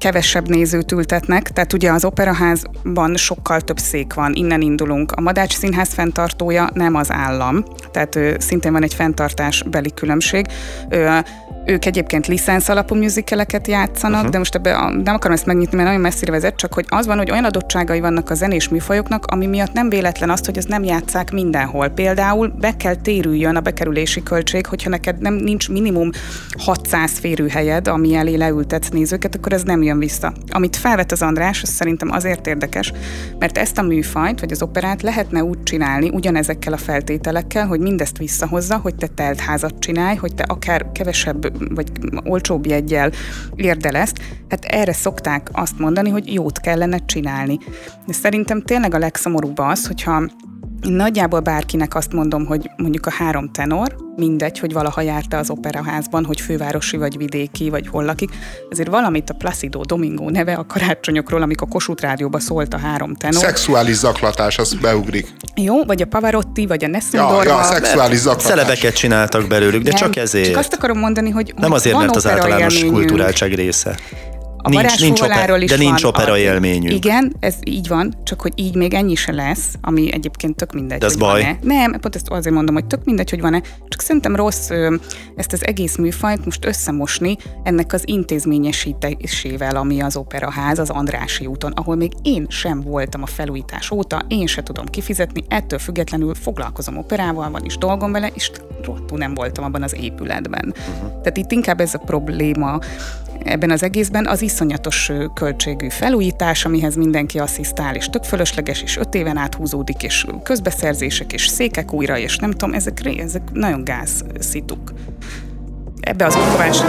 kevesebb nézőt ültetnek, tehát ugye az operaházban sokkal több szék van, innen indulunk. A Madács Színház fenntartója nem az állam, tehát ő, szintén van egy fenntartásbeli különbség. Ő, ők egyébként licensz alapú műzikeleket játszanak, uh-huh. de most ebbe a, nem akarom ezt megnyitni, mert nagyon messzire vezet, csak hogy az van, hogy olyan adottságai vannak a zenés műfajoknak, ami miatt nem véletlen azt, hogy ez nem játszák mindenhol. Például be kell térüljön a bekerülési költség, hogyha neked nem nincs minimum 600 férőhelyed, ami elé leültetsz nézőket, akkor ez nem jön vissza. Amit felvet az András, az szerintem azért érdekes, mert ezt a műfajt, vagy az operát lehetne úgy csinálni, ugyanezekkel a feltételekkel, hogy mindezt visszahozza, hogy te teltházat csinálj, hogy te akár kevesebb vagy olcsóbb jegyel érd el ezt. Hát erre szokták azt mondani, hogy jót kellene csinálni. De szerintem tényleg a legszomorúbb az, hogyha Nagyjából bárkinek azt mondom, hogy mondjuk a három tenor, mindegy, hogy valaha járta az operaházban, hogy fővárosi vagy vidéki, vagy hol lakik, azért valamit a Placido Domingo neve a karácsonyokról, amikor Kossuth Rádióba szólt a három tenor. Szexuális zaklatás, az beugrik. Jó, vagy a Pavarotti, vagy a Nessun ja, ja, szexuális zaklatás. Szelebeket csináltak belőlük, de Nem, csak ezért. Csak azt akarom mondani, hogy Nem azért, mert az általános kulturáltság része. A nincs, nincs opera, is De nincs van opera élményünk. Igen, ez így van, csak hogy így még ennyi se lesz, ami egyébként tök mindegy, De ez baj. Van-e. Nem, pont ezt azért mondom, hogy tök mindegy, hogy van-e, csak szerintem rossz ezt az egész műfajt most összemosni ennek az intézményesítésével, ami az operaház az Andrási úton, ahol még én sem voltam a felújítás óta, én se tudom kifizetni, ettől függetlenül foglalkozom operával, van is dolgom vele, és rottú nem voltam abban az épületben. Uh-huh. Tehát itt inkább ez a probléma, ebben az egészben az iszonyatos költségű felújítás, amihez mindenki asszisztál, és tök fölösleges, és öt éven át húzódik, és közbeszerzések, és székek újra, és nem tudom, ezek, ezek nagyon gáz szituk. Ebbe az oktovás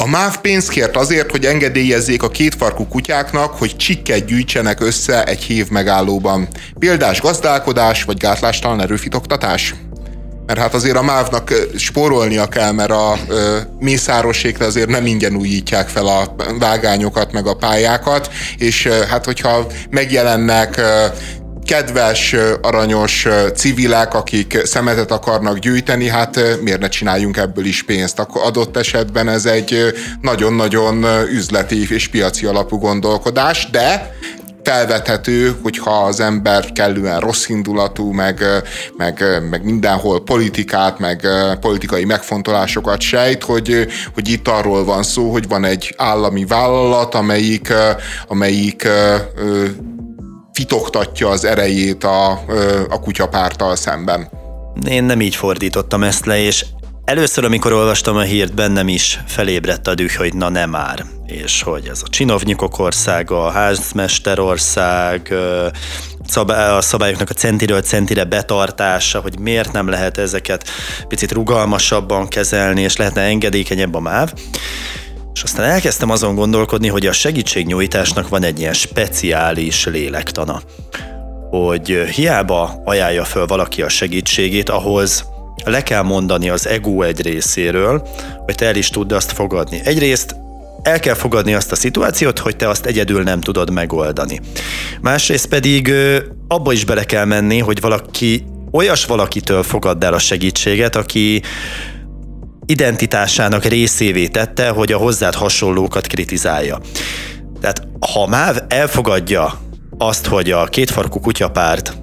a MÁV pénzt kért azért, hogy engedélyezzék a kétfarkú kutyáknak, hogy csikket gyűjtsenek össze egy hív megállóban. Példás gazdálkodás vagy gátlástalan erőfitoktatás? Mert hát azért a mávnak spórolnia kell, mert a mészárosségre azért nem ingyen újítják fel a vágányokat, meg a pályákat, és hát hogyha megjelennek kedves, aranyos civilek, akik szemetet akarnak gyűjteni, hát miért ne csináljunk ebből is pénzt? Akkor adott esetben ez egy nagyon-nagyon üzleti és piaci alapú gondolkodás, de felvethető, hogyha az ember kellően rossz indulatú, meg, meg, meg mindenhol politikát, meg politikai megfontolásokat sejt, hogy, hogy itt arról van szó, hogy van egy állami vállalat, amelyik, amelyik fitoktatja az erejét a, a kutyapártal szemben. Én nem így fordítottam ezt le, és Először, amikor olvastam a hírt, bennem is felébredt a düh, hogy na nem már, és hogy ez a csinovnyikok országa, a házmesterország, a szabályoknak a centiről centire betartása, hogy miért nem lehet ezeket picit rugalmasabban kezelni, és lehetne engedékenyebb a MÁV. És aztán elkezdtem azon gondolkodni, hogy a segítségnyújtásnak van egy ilyen speciális lélektana, hogy hiába ajánlja föl valaki a segítségét, ahhoz le kell mondani az ego egy részéről, hogy te el is tudd azt fogadni. Egyrészt el kell fogadni azt a szituációt, hogy te azt egyedül nem tudod megoldani. Másrészt pedig abba is bele kell menni, hogy valaki olyas valakitől fogadd el a segítséget, aki identitásának részévé tette, hogy a hozzád hasonlókat kritizálja. Tehát ha MÁV elfogadja azt, hogy a kétfarkú kutyapárt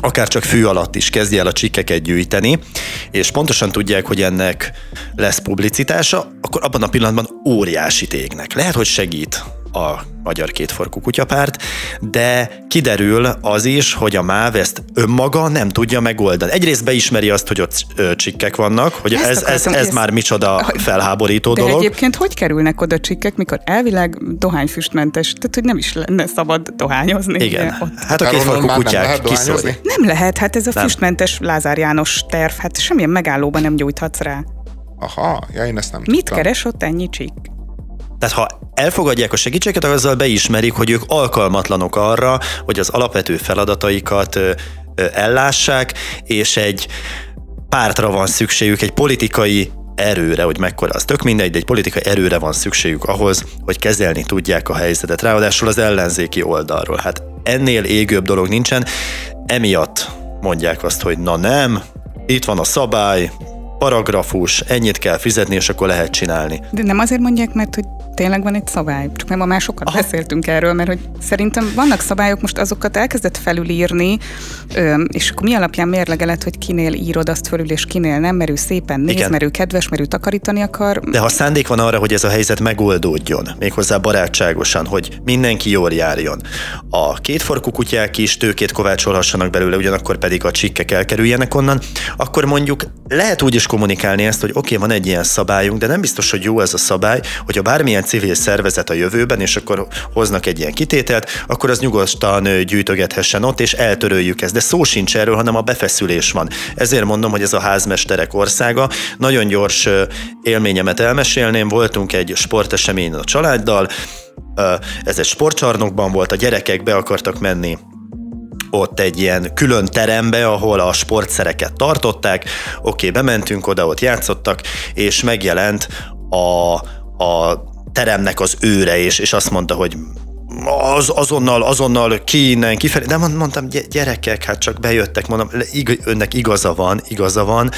akár csak fű alatt is kezdje el a csikkeket gyűjteni, és pontosan tudják, hogy ennek lesz publicitása, akkor abban a pillanatban óriási tégnek. Lehet, hogy segít a Magyar Kétforkú Kutyapárt, de kiderül az is, hogy a MÁV ezt önmaga nem tudja megoldani. Egyrészt beismeri azt, hogy ott csikkek vannak, hogy ezt ez, ez, ez, ez már micsoda felháborító de dolog. egyébként hogy kerülnek oda csikkek, mikor elvileg dohányfüstmentes, tehát hogy nem is lenne szabad dohányozni. Igen, ott. hát a kétfarkú kutyák kiszorni. Nem lehet, hát ez a nem. füstmentes Lázár János terv, hát semmilyen megállóban nem gyújthatsz rá. Aha, ja, én ezt nem Mit tudtam. keres ott ennyi csík? Tehát ha elfogadják a segítséget, azzal beismerik, hogy ők alkalmatlanok arra, hogy az alapvető feladataikat ellássák, és egy pártra van szükségük, egy politikai erőre, hogy mekkora az tök mindegy, de egy politikai erőre van szükségük ahhoz, hogy kezelni tudják a helyzetet. Ráadásul az ellenzéki oldalról. Hát ennél égőbb dolog nincsen, emiatt mondják azt, hogy na nem, itt van a szabály, paragrafus, ennyit kell fizetni, és akkor lehet csinálni. De nem azért mondják, mert hogy tényleg van egy szabály, csak nem a másokat Aha. beszéltünk erről, mert hogy szerintem vannak szabályok, most azokat elkezdett felülírni, és akkor mi alapján mérlegelet, hogy kinél írod azt fölül, és kinél nem, mert ő szépen néz, Igen. mert ő kedves, mert ő takarítani akar. De ha szándék van arra, hogy ez a helyzet megoldódjon, méghozzá barátságosan, hogy mindenki jól járjon, a kétforkú kutyák is tőkét kovácsolhassanak belőle, ugyanakkor pedig a csikkek elkerüljenek onnan, akkor mondjuk lehet úgy is kommunikálni ezt, hogy oké, okay, van egy ilyen szabályunk, de nem biztos, hogy jó ez a szabály, hogyha bármilyen civil szervezet a jövőben, és akkor hoznak egy ilyen kitételt, akkor az nyugodtan gyűjtögethessen ott, és eltöröljük ezt. De szó sincs erről, hanem a befeszülés van. Ezért mondom, hogy ez a házmesterek országa. Nagyon gyors élményemet elmesélném, voltunk egy sporteseményen a családdal, ez egy sportcsarnokban volt, a gyerekek be akartak menni ott egy ilyen külön terembe, ahol a sportszereket tartották. Oké, bementünk oda, ott játszottak, és megjelent a, a teremnek az őre, és, és azt mondta, hogy az, azonnal, azonnal ki innen, kifelé. De mondtam, gyerekek, hát csak bejöttek, mondom, ig, önnek igaza van, igaza van,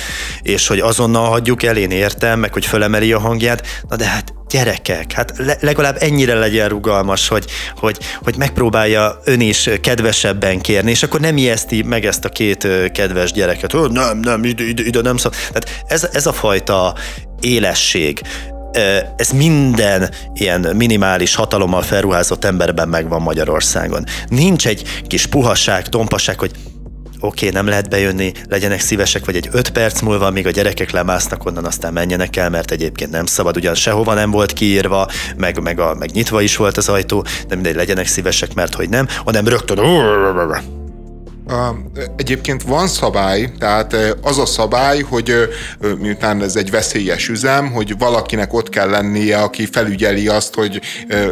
és hogy azonnal hagyjuk el, én értem, meg hogy fölemeli a hangját, na de hát gyerekek, hát legalább ennyire legyen rugalmas, hogy, hogy, hogy megpróbálja ön is kedvesebben kérni, és akkor nem ijeszti meg ezt a két kedves gyereket. Nem, nem, ide, ide, ide nem szab. Tehát ez, ez a fajta élesség, ez minden ilyen minimális hatalommal felruházott emberben megvan Magyarországon. Nincs egy kis puhasság, tompasság, hogy oké, okay, nem lehet bejönni, legyenek szívesek, vagy egy öt perc múlva, míg a gyerekek lemásznak onnan, aztán menjenek el, mert egyébként nem szabad, ugyan sehova nem volt kiírva, meg, meg, a, meg nyitva is volt az ajtó, de mindegy, legyenek szívesek, mert hogy nem, hanem rögtön Egyébként van szabály, tehát az a szabály, hogy miután ez egy veszélyes üzem, hogy valakinek ott kell lennie, aki felügyeli azt, hogy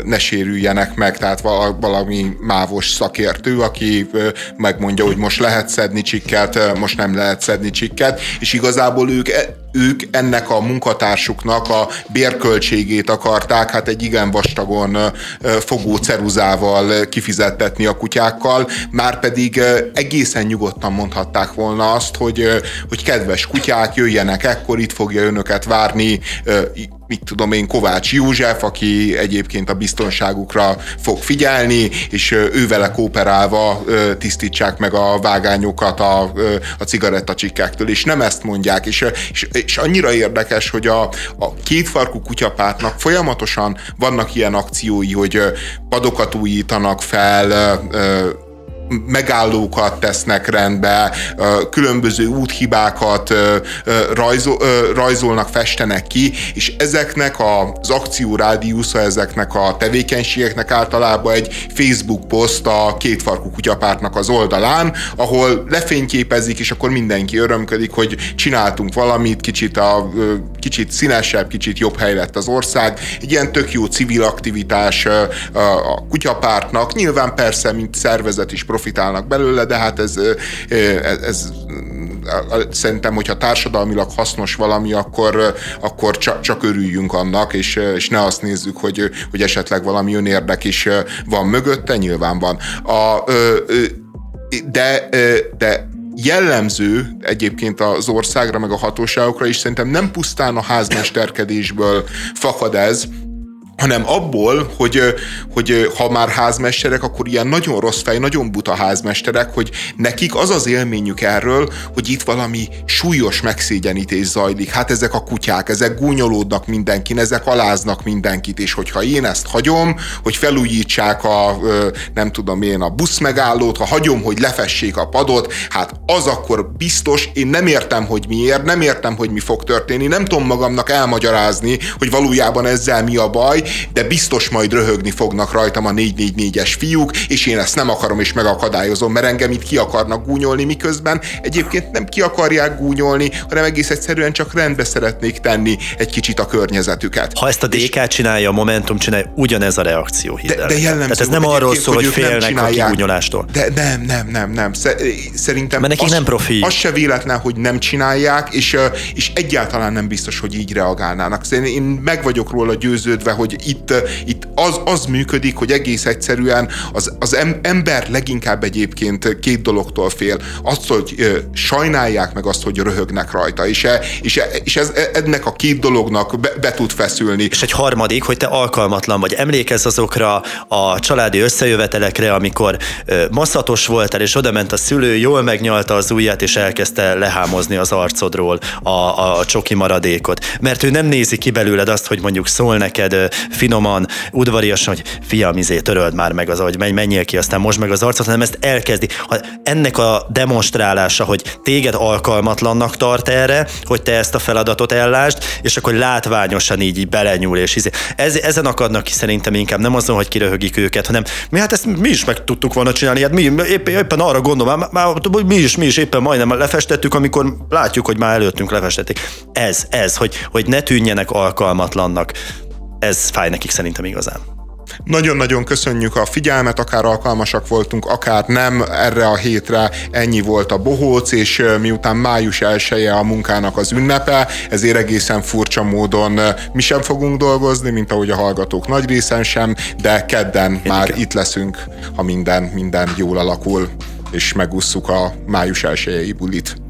ne sérüljenek meg, tehát valami mávos szakértő, aki megmondja, hogy most lehet szedni csikket, most nem lehet szedni csikket, és igazából ők e, ők ennek a munkatársuknak a bérköltségét akarták hát egy igen vastagon fogó ceruzával kifizettetni a kutyákkal, már pedig egészen nyugodtan mondhatták volna azt, hogy, hogy kedves kutyák, jöjjenek ekkor, itt fogja önöket várni mit tudom én, Kovács József, aki egyébként a biztonságukra fog figyelni, és ővele kooperálva tisztítsák meg a vágányokat a, a cigarettacsikkektől, és nem ezt mondják, és, és, és annyira érdekes, hogy a, a kétfarkú kutyapártnak folyamatosan vannak ilyen akciói, hogy padokat újítanak fel, megállókat tesznek rendbe, különböző úthibákat rajzolnak, festenek ki, és ezeknek az akciórádiusza, ezeknek a tevékenységeknek általában egy Facebook poszt a kétfarkú kutyapártnak az oldalán, ahol lefényképezik, és akkor mindenki örömködik, hogy csináltunk valamit, kicsit, a, kicsit színesebb, kicsit jobb hely lett az ország. Egy ilyen tök jó civil aktivitás a kutyapártnak. Nyilván persze, mint szervezet is profitálnak belőle, de hát ez, ez, ez szerintem, hogyha társadalmilag hasznos valami, akkor, akkor csak, csak örüljünk annak, és, és ne azt nézzük, hogy, hogy esetleg valami önérdek is van mögötte, nyilván van. A, de, de jellemző egyébként az országra, meg a hatóságokra is szerintem nem pusztán a házmesterkedésből fakad ez, hanem abból, hogy, hogy ha már házmesterek, akkor ilyen nagyon rossz fej, nagyon buta házmesterek, hogy nekik az az élményük erről, hogy itt valami súlyos megszégyenítés zajlik. Hát ezek a kutyák, ezek gúnyolódnak mindenkin, ezek aláznak mindenkit, és hogyha én ezt hagyom, hogy felújítsák a, nem tudom én, a buszmegállót, ha hagyom, hogy lefessék a padot, hát az akkor biztos, én nem értem, hogy miért, nem értem, hogy mi fog történni, nem tudom magamnak elmagyarázni, hogy valójában ezzel mi a baj, de biztos majd röhögni fognak rajtam a 444-es fiúk, és én ezt nem akarom és megakadályozom, mert engem itt ki akarnak gúnyolni, miközben egyébként nem ki akarják gúnyolni, hanem egész egyszerűen csak rendbe szeretnék tenni egy kicsit a környezetüket. Ha ezt a DK és... csinálja, a Momentum csinálja, ugyanez a reakció. De, de jellemző, Tehát ez nem arról szól, hogy, hogy félnek a kigúnyolástól. De nem, nem, nem, nem. Szerintem Mert nekik az, nem profi. Az se véletlen, hogy nem csinálják, és, és egyáltalán nem biztos, hogy így reagálnának. Én meg vagyok róla győződve, hogy itt, itt az, az működik, hogy egész egyszerűen az, az ember leginkább egyébként két dologtól fél. Azt, hogy sajnálják meg azt, hogy röhögnek rajta, és, e, és, e, és ez, e, ennek a két dolognak be, be tud feszülni. És egy harmadik, hogy te alkalmatlan vagy. Emlékezz azokra a családi összejövetelekre, amikor maszatos voltál, és oda ment a szülő, jól megnyalta az ujját, és elkezdte lehámozni az arcodról a, a csoki maradékot. Mert ő nem nézi ki belőled azt, hogy mondjuk szól neked finoman, udvariasan, hogy fiam, izé, töröld már meg az, hogy menj, menjél ki, aztán most meg az arcot, hanem ezt elkezdi. Ha ennek a demonstrálása, hogy téged alkalmatlannak tart erre, hogy te ezt a feladatot ellásd, és akkor látványosan így, így belenyúl, és izé. Ez, ezen akadnak ki szerintem inkább, nem azon, hogy kiröhögik őket, hanem mi hát ezt mi is meg tudtuk volna csinálni, hát mi éppen, éppen arra gondolom, már, már, mi is, mi is éppen majdnem lefestettük, amikor látjuk, hogy már előttünk lefestették. Ez, ez, hogy, hogy ne tűnjenek alkalmatlannak. Ez fáj nekik szerintem igazán. Nagyon-nagyon köszönjük a figyelmet, akár alkalmasak voltunk, akár nem. Erre a hétre ennyi volt a bohóc, és miután május 1 a munkának az ünnepe, ezért egészen furcsa módon mi sem fogunk dolgozni, mint ahogy a hallgatók nagy részen sem, de kedden Én már igen. itt leszünk, ha minden, minden jól alakul, és megússzuk a május 1 bulit.